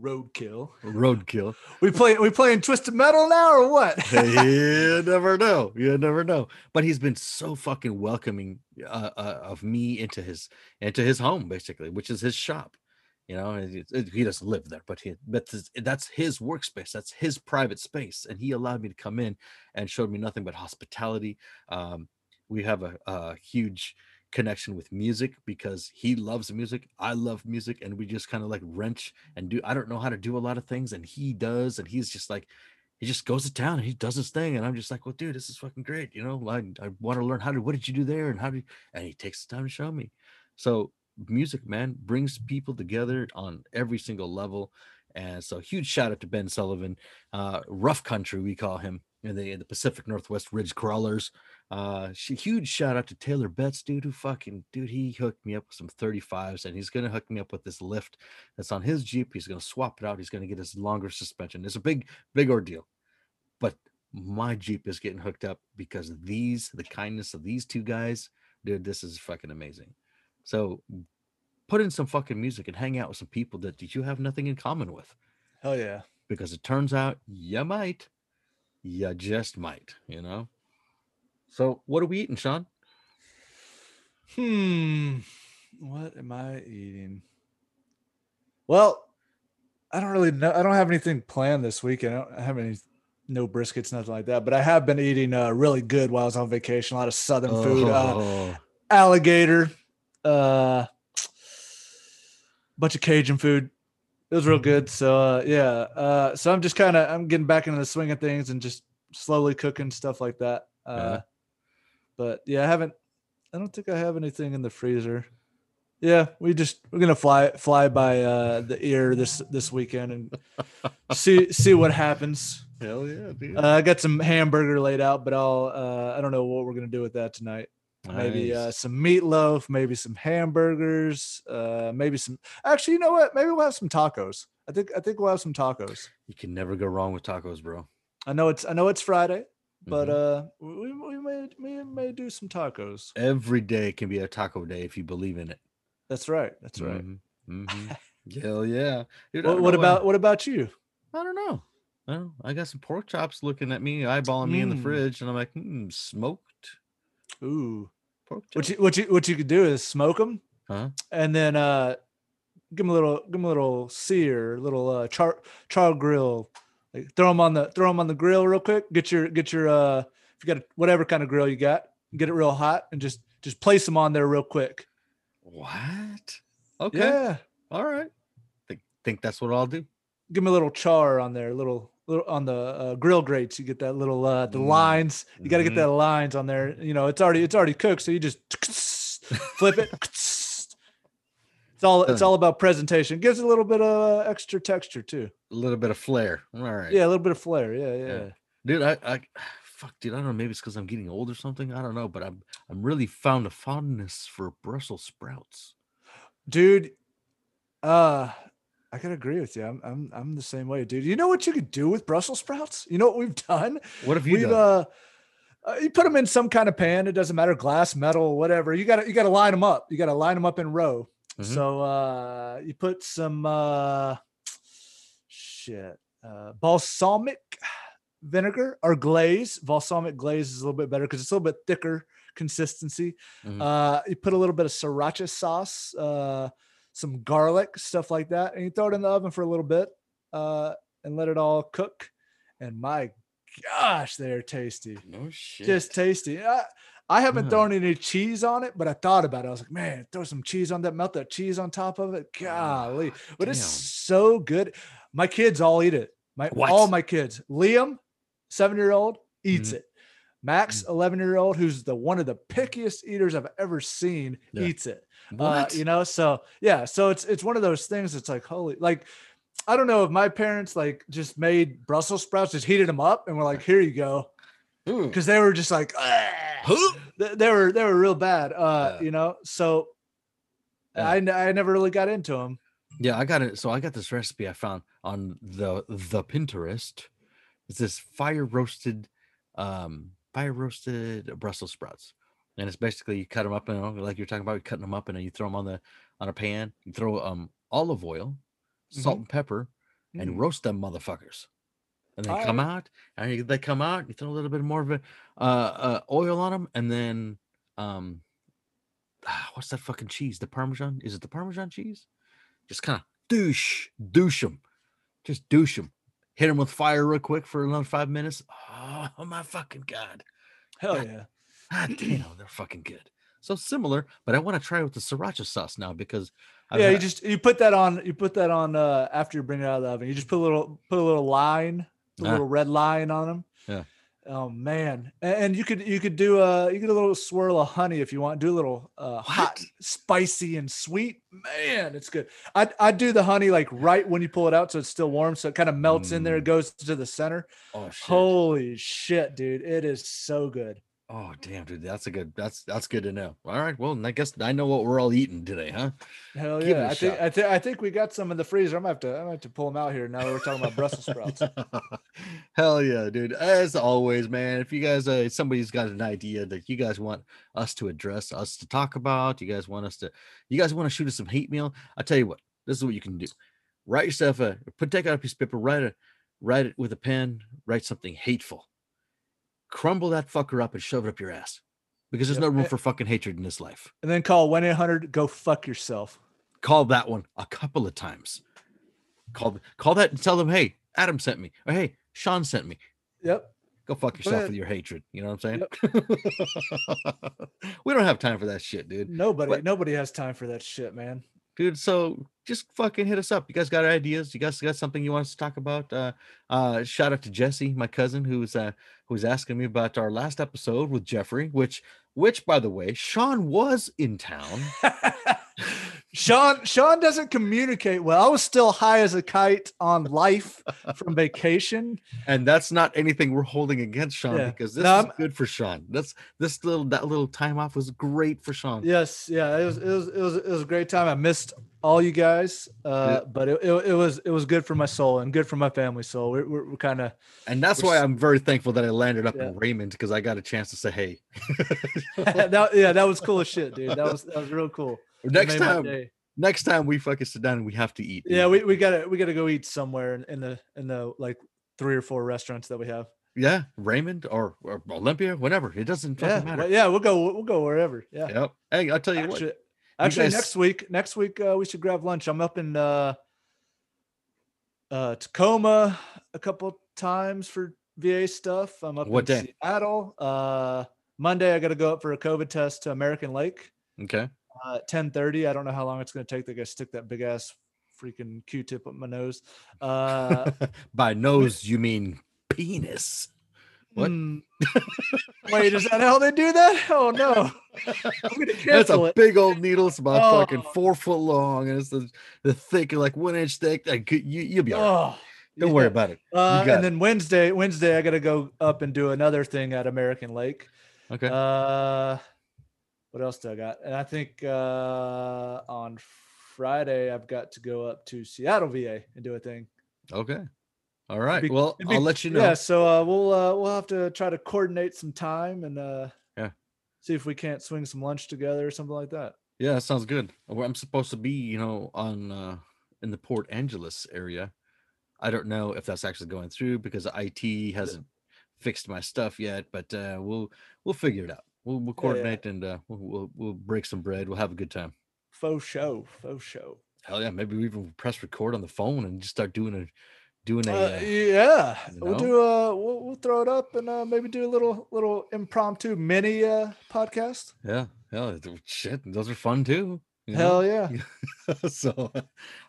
Roadkill. Roadkill. We play we playing twisted metal now or what? you never know. You never know. But he's been so fucking welcoming uh, uh, of me into his into his home basically, which is his shop. You know, it, it, he doesn't live there, but he but that's his workspace. That's his private space, and he allowed me to come in and showed me nothing but hospitality. Um, we have a, a huge connection with music because he loves music i love music and we just kind of like wrench and do i don't know how to do a lot of things and he does and he's just like he just goes to town and he does his thing and i'm just like well dude this is fucking great you know i, I want to learn how to what did you do there and how do you, and he takes the time to show me. So music man brings people together on every single level and so huge shout out to ben sullivan uh rough country we call him in the, the pacific northwest ridge crawlers uh, huge shout out to Taylor Betts, dude. Who fucking dude? He hooked me up with some 35s, and he's gonna hook me up with this lift that's on his Jeep. He's gonna swap it out. He's gonna get his longer suspension. It's a big, big ordeal. But my Jeep is getting hooked up because of these, the kindness of these two guys, dude. This is fucking amazing. So put in some fucking music and hang out with some people that you have nothing in common with. Hell yeah. Because it turns out you might. You just might, you know? So, what are we eating, Sean? Hmm. What am I eating? Well, I don't really know. I don't have anything planned this week. I don't have any no briskets, nothing like that. But I have been eating uh, really good while I was on vacation. A lot of southern food, uh, Oh, alligator, uh, bunch of Cajun food. It was real good. So uh, yeah, uh, so I'm just kind of I'm getting back into the swing of things and just slowly cooking stuff like that. Uh, Yeah. But yeah, I haven't. I don't think I have anything in the freezer. Yeah, we just we're gonna fly fly by uh, the ear this this weekend and see see what happens. hell yeah, dude. Uh, I got some hamburger laid out, but I'll uh, I don't know what we're gonna do with that tonight. Maybe uh, some meatloaf, maybe some hamburgers, uh, maybe some. Actually, you know what? Maybe we'll have some tacos. I think I think we'll have some tacos. you can never go wrong with tacos, bro. I know it's I know it's Friday, but Mhm. uh, we, we may we may do some tacos. every day can be a taco day if you believe in it. That's right. That's right. Mhm, mhm. Hell yeah. Dude, What, what about what about you? I don't know. I, don't, I got some pork chops looking at me, eyeballing me in the Mm. fridge, and I'm like, hmm, smoked Ooh, pork what you what you what you could do is smoke them Huh? and then uh, give them a little give them a little sear, a little uh, char char grill. Like throw them on the throw them on the grill real quick. Get your get your uh, if you got a, whatever kind of grill you got, get it real hot and just just place them on there real quick. What? Okay. Yeah, All right. Think, think that's what I'll do. give them a little char on there, a little little on the uh, grill grates. You get that little uh, the Mm, lines. You got to get that lines on there. You know, it's already it's already cooked, so you just flip it. It's all it's all about presentation. Gives a little bit of uh, extra texture too. A little bit of flair. All right. Yeah, a little bit of flair. Yeah, yeah. Dude, I, I fuck, dude, I don't know. Maybe it's because I'm getting old or something. I don't know, but I'm I'm really found a fondness for Brussels sprouts. Dude, uh I can agree with you. I'm I'm I'm the same way, dude. You know what you could do with Brussels sprouts? You know what we've done? What have you We've done? uh, uh, you put them in some kind of pan. It doesn't matter, glass, metal, whatever. You got to you got to line them up. You got to line them up in row. Mhm. So uh, you put some uh, shit uh, balsamic vinegar or glaze. Balsamic glaze is a little bit better because it's a little bit thicker consistency. Mhm. Uh, you put a little bit of sriracha sauce, uh, some garlic, stuff like that, and you throw it in the oven for a little bit uh, and let it all cook. And my gosh, they're tasty no shit. just tasty. I, I haven't Yeah. thrown any cheese on it, but I thought about it. I was like, man, throw some cheese on that, melt that cheese on top of it. Golly, but it's so good. My kids all eat it. My all my kids. Liam, seven year old, eats Mhm. it. Max, eleven year old, who's the one of the pickiest eaters I've ever seen, Yeah. eats it. Uh, you know, so yeah, so it's it's one of those things. It's like holy, like I don't know if my parents like just made Brussels sprouts, just heated them up, and we're like, here you go, Mm. because they were just like. They, they were they were real bad, uh, Yeah. you know. So Yeah. I never really got into them. Yeah, I got it. So I got this recipe I found on the the Pinterest. It's this fire roasted, um, fire roasted Brussels sprouts, and it's basically you cut them up and like you're talking about, you cutting them up and then you throw them on the on a pan. You throw um olive oil, salt and pepper, and Mm. roast them motherfuckers. And they come Alright. out, and you- they come out. You throw a little bit more of a uh, uh, oil on them, and then um, ah, what's that fucking cheese? The Parmesan? Is it the Parmesan cheese? Just kind of douche, douche them, just douche them. Hit them with fire real quick for another five minutes. Oh my fucking god! Hell yeah. God damn, they're fucking good. So similar, but I want to try it with the sriracha sauce now because I've yeah, you just you put that on you put that on uh after you bring it out of the oven. You just put a little put a little line, a Ah. little red line on them. Yeah. Oh man, and, you could you could do a you get a little swirl of honey if you want. Do a little uh hot, spicy and sweet. Man, it's good. I I do the honey like right when you pull it out, so it's still warm, so it kind of melts in there, Mm. goes to the center. oh shit. Holy shit, dude! It is so good. Oh damn, dude, that's a good. That's that's good to know. All right, well, I guess I know what we're all eating today, huh? Hell Give yeah! a I think. I think I think we got some in the freezer. I'm gonna have to I'm gonna have to pull them out here now. that We're talking about Brussels sprouts. Hell yeah, dude! As always, man. If you guys, uh, somebody's got an idea that you guys want us to address, us to talk about, you guys want us to, you guys want to shoot us some hate mail. I tell you what, this is what you can do: write yourself a, put take out a piece of paper, write it, write it with a pen, write something hateful, crumble that fucker up and shove it up your ass, because there's Yep, no room for fucking hatred in this life. and then call one eight hundred. Go fuck yourself. Call that one a couple of times. Call call that and tell them, hey, Adam sent me, or hey, Sean sent me. Yep. Go fuck yourself with your hatred. You know what I'm saying? we don't have time for that shit, dude. Nobody, But- nobody has time for that shit, man. Dude, so just fucking hit us up. You guys got ideas? You guys got something you want us to talk about? Uh uh shout out to Jesse, my cousin, who's uh who's asking me about our last episode with Jeffrey, which which by the way, Sean was in town. Sean Sean doesn't communicate well. I was still high as a kite on life from vacation. and that's not anything we're holding against Sean Yeah. because this No, is I'm- good for Sean. That's this little that little time off was great for Sean. Yes, yeah, it was it was it was it was a great time. I missed all you guys, uh, but it, it, it was it was good for my soul and good for my family. So we're we're, we're kind of And that's why I'm very thankful that I landed up Yeah. in Raymond because I got a chance to say hey. that yeah that was cool as shit, dude. That was that was real cool. Next time, next time we fucking sit down and we have to eat. Yeah, we, we gotta we gotta go eat somewhere in, in the in the like three or four restaurants that we have. yeah, Raymond or, or Olympia, whatever. It doesn't fucking Yeah, matter. well, yeah, we'll go we'll go wherever. Yeah. Yep. Hey, I'll tell you Actually, what. actually guys- next week next week uh, we should grab lunch. I'm up in uh, uh, Tacoma a couple times for VA stuff. I'm up What in day? Seattle. Uh, Monday I got to go up for a COVID test to American Lake Okay. Uh, at 10:30. I don't know how long it's going to take. They got to stick that big ass freaking Q-tip up my nose. Uh, By nose, you mean penis. What? hmm. Wait, is that how they do that? Oh no! That's a it. big old needle. It's about fucking Oh. four foot long, and it's the, the thick, like one inch thick. Like you, you'll be all right. Oh, Don't worry about it. Uh, got it. and then Wednesday, Wednesday, I got to go up and do another thing at American Lake. Okay. Uh, what else do I got? And I think uh, on Friday, I've got to go up to Seattle, VA, and do a thing. okay. All right. be- well, be- I'll let you know. Yeah, so uh, we'll uh, we'll have to try to coordinate some time and uh, Yeah. see if we can't swing some lunch together or something like that. Yeah, that sounds good. I'm supposed to be, you know, on uh in the Port Angeles area. I don't know if that's actually going through because IT hasn't fixed my stuff yet, but uh we'll we'll figure it out. We'll we'll Yeah, yeah. coordinate and uh we'll, we'll we'll break some bread. We'll have a good time. Faux show, faux show. Hell yeah, maybe we even press record on the phone and just start doing a doing a Uh, uh, yeah, you we'll do uh we'll, we'll throw it up and uh, maybe do a little little impromptu mini uh podcast. yeah, hell shit. Those are fun too. you know? Hell yeah. so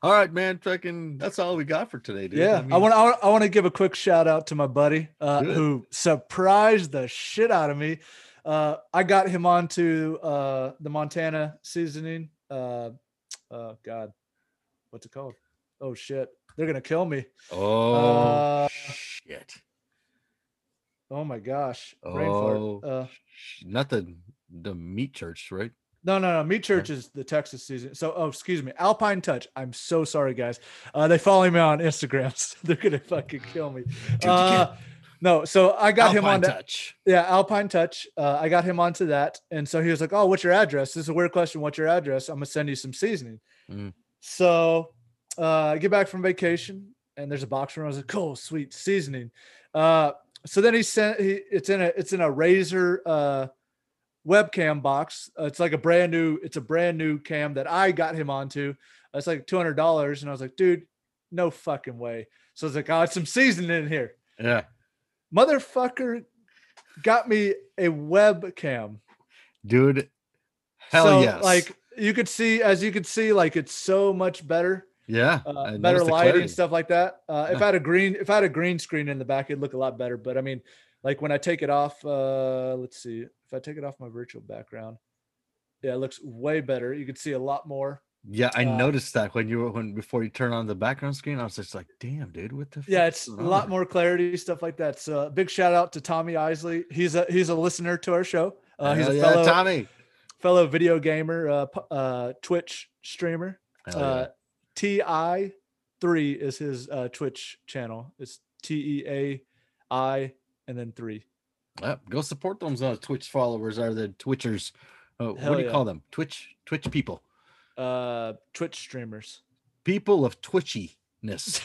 all right, man. Fucking that's all we got for today, dude. Yeah, I want I, I want to give a quick shout out to my buddy uh, who surprised the shit out of me. Uh, I got him onto uh, the Montana seasoning. Uh, oh God, what's it called? Oh shit, they're gonna kill me. Oh Uh, shit. Oh my gosh, brain. Oh, Uh, not the the meat church, right? no, no, no. Meat Church is the Texas season. So, oh, excuse me, Alpine Touch. I'm so sorry, guys. Uh, they follow me on Instagram. So they're gonna fucking kill me. Uh, no, so I got him Alpine on. to- touch. Yeah, Alpine Touch. Uh, I got him onto that, and so he was like, "Oh, what's your address?" This is a weird question. What's your address? I'm gonna send you some seasoning. Mm. So uh, I get back from vacation, and there's a box from. I was like, "Cool, sweet seasoning." Uh, so then he sent. He it's in a it's in a Razer uh, webcam box. Uh, it's like a brand new. It's a brand new cam that I got him onto. It's like two hundred dollars, and I was like, "Dude, no fucking way." So I was like, "Oh, it's some seasoning in here." Yeah, motherfucker got me a webcam. dude. Hell so, yes. Like you could see, as you could see, like it's so much better, yeah, uh, better lighting and stuff like that. Uh, If I had a green, if I had a green screen in the back, it'd look a lot better. But I mean, like when I take it off, uh, let's see, if I take it off my virtual background, yeah, it looks way better. You could see a lot more. Yeah, I uh, noticed that when you were when before you turn on the background screen, I was just like, "Damn, dude, what the?" Yeah, it's a lot more clarity, stuff like that. So big shout out to Tommy Isley. He's a he's a listener to our show. Uh, he's Hell a yeah, fellow Tommy. fellow video gamer, uh, uh, Twitch streamer. Hell yeah. Uh, Ti three is his uh, Twitch channel. It's T E A I and then three. Yep, go support those uh, Twitch followers or the Twitchers. Uh, what do you yeah. call them? Twitch Twitch people. Uh, Twitch streamers. People of twitchiness.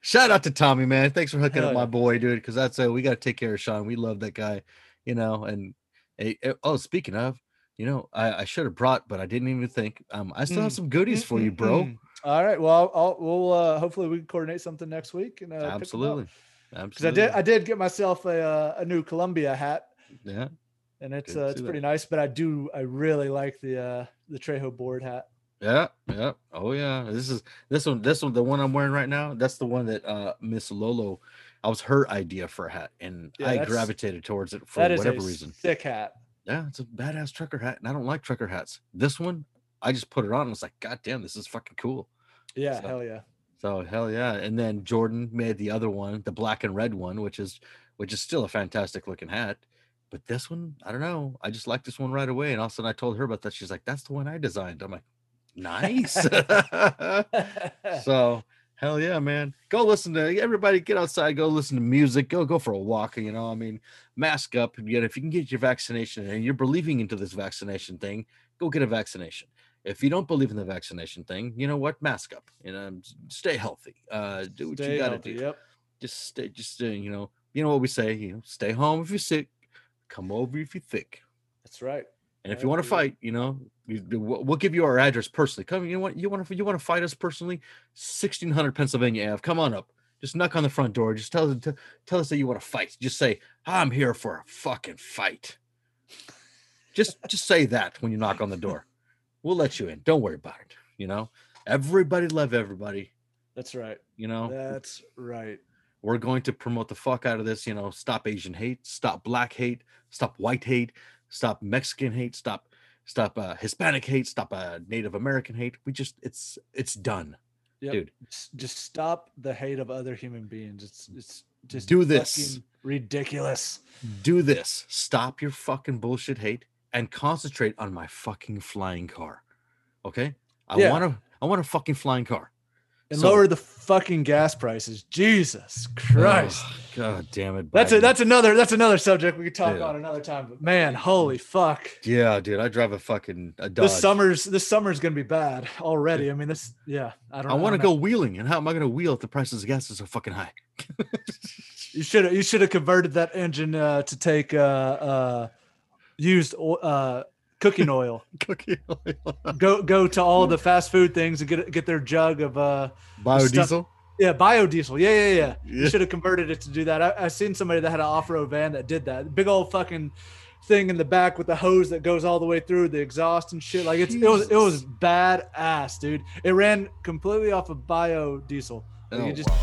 Shout out to Tommy, man. Thanks for hooking Hell up my boy, dude. Because that's uh, we got to take care of Sean. We love that guy, you know. And eh, eh, oh, speaking of, you know, I, I should have brought, but I didn't even think. Um, I still have Mm. some goodies for you, bro. Mm-mm-mm. All right. Well, I'll, we'll uh, hopefully we can coordinate something next week and uh, Absolutely. Because I did I did get myself a uh, a new Columbia hat yeah. And it's uh, it's pretty that. nice. But I do I really like the uh, the Trejo board hat. Yeah, yeah. Oh yeah. This is this one, this one, the one I'm wearing right now. That's the one that uh Miss Lolo, I was her idea for a hat, and Yeah, I gravitated towards it for That is whatever a reason. thick hat. Yeah, it's a badass trucker hat, and I don't like trucker hats. This one, I just put it on and was like, God damn, this is fucking cool. Yeah, So- hell yeah. So hell yeah. And then Jordan made the other one, the black and red one, which is which is still a fantastic looking hat. But this one, I don't know. I just like this one right away. And all of a sudden I told her about that. She's like, that's the one I designed. I'm like, nice. so hell yeah, man. Go listen to everybody get outside, go listen to music, go go for a walk. You know, I mean, mask up and get if you can get your vaccination and you're believing into this vaccination thing, go get a vaccination. If you don't believe in the vaccination thing, you know what? Mask up. You know, stay healthy. Uh, do what Stay you gotta healthy, do. Yep. Just stay. Just uh, you know, you know what we say. You know, stay home if you're sick. Come over if you think. That's right. And if you want to fight, you know, we- we'll give you our address personally. Come, you know what? You want to you want to fight us personally? Sixteen hundred Pennsylvania Ave. Come on up. Just knock on the front door. Just tell t- tell us that you want to fight. Just say I'm here for a fucking fight. Just just say that when you knock on the door. We'll let you in. Don't worry about it. You know, everybody love everybody. That's right. You know, That's right. We're going to promote the fuck out of this. You know, stop Asian hate, stop black hate, stop white hate, stop Mexican hate, stop stop uh, Hispanic hate, stop uh, Native American hate. We just it's it's done, Yep. dude. Just stop the hate of other human beings. It's it's just Do this. ridiculous. Do this. Stop your fucking bullshit hate and concentrate on my fucking flying car. Okay, I Yeah. want to I want a fucking flying car. And So- lower the fucking gas prices. Jesus Christ. Ugh, God damn it. That's a, that's another that's another subject we could talk Yeah. on another time. But man, holy fuck. yeah, dude. I drive a fucking a Dodge. This summer's this summer's gonna be bad already. I mean, this yeah. I don't. Know. I want to go wheeling, and how am I going to wheel if the prices of gas is so fucking high? You should have you should have converted that engine uh, to take uh, uh, used uh, cooking oil. Cookie oil. go go to all the fast food things and get get their jug of uh biodiesel. yeah biodiesel. Yeah yeah yeah. Yeah. You should have converted it to do that. I, I seen somebody that had an off road van that did that. Big old fucking thing in the back with the hose that goes all the way through the exhaust and shit. Like it's it was it was Jesus. badass, dude. It ran completely off of biodiesel. Like, Oh, just- wow.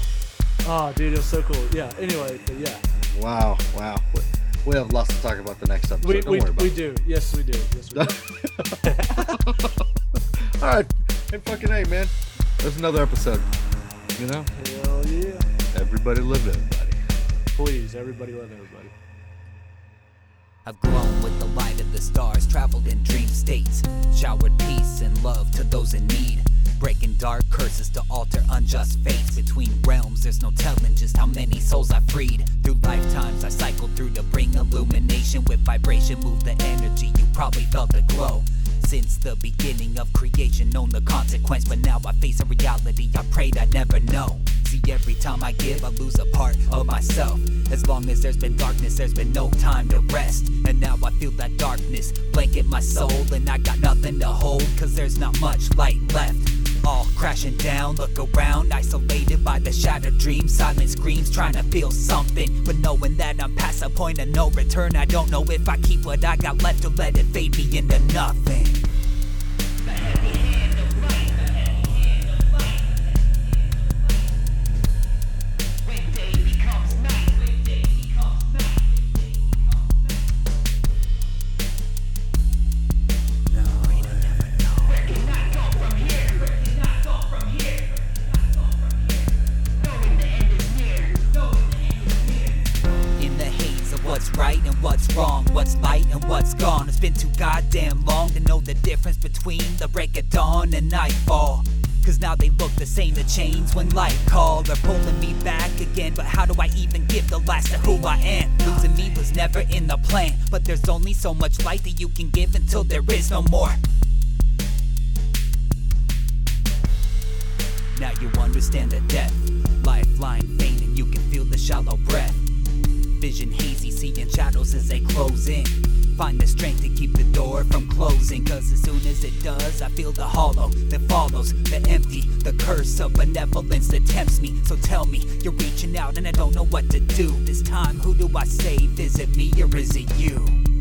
Oh, dude, it was so cool. Yeah. Anyway, yeah, wow, wow. We- have lots to talk about the next episode. we Don't we, worry about we it. do. Yes, we do. Yes, we do. All right. Hey, fucking hey, man. There's another episode. You know, Hell yeah. everybody live everybody. Please, everybody love everybody. I've grown with the light of the stars, traveled in dream states, showered peace and love to those in need. Breaking dark curses to alter unjust fates. Between realms, there's no telling just how many souls I freed. Through lifetimes, I cycled through to bring illumination with vibration. Move the energy, you probably felt the glow. Since the beginning of creation, known the consequence, but now I face a reality I prayed I'd never know. See, every time I give, I lose a part of myself. As long as there's been darkness, there's been no time to rest. And now I feel that darkness blanket my soul, and I got nothing to hold, cause there's not much light left. All crashing down, look around, isolated by the shattered dreams. Silent screams, trying to feel something. But knowing that I'm past a point of no return, I don't know if I keep what I got left or let it fade me into nothing. Difference between the break of dawn and nightfall. Cause now they look the same, the chains when light called They're pulling me back again, but how do I even give the last of who I am? Losing me was never in the plan, but there's only so much light that you can give until there is no more. Now you understand the depth. Lifeline faint and you can feel the shallow breath. Vision hazy, seeing shadows as they close in. Find the strength to keep the door from closing. Cause as soon as it does, I feel the hollow that follows, the empty, the curse of benevolence that tempts me. So tell me, you're reaching out and I don't know what to do. This time, who do I save? Is it me or is it you?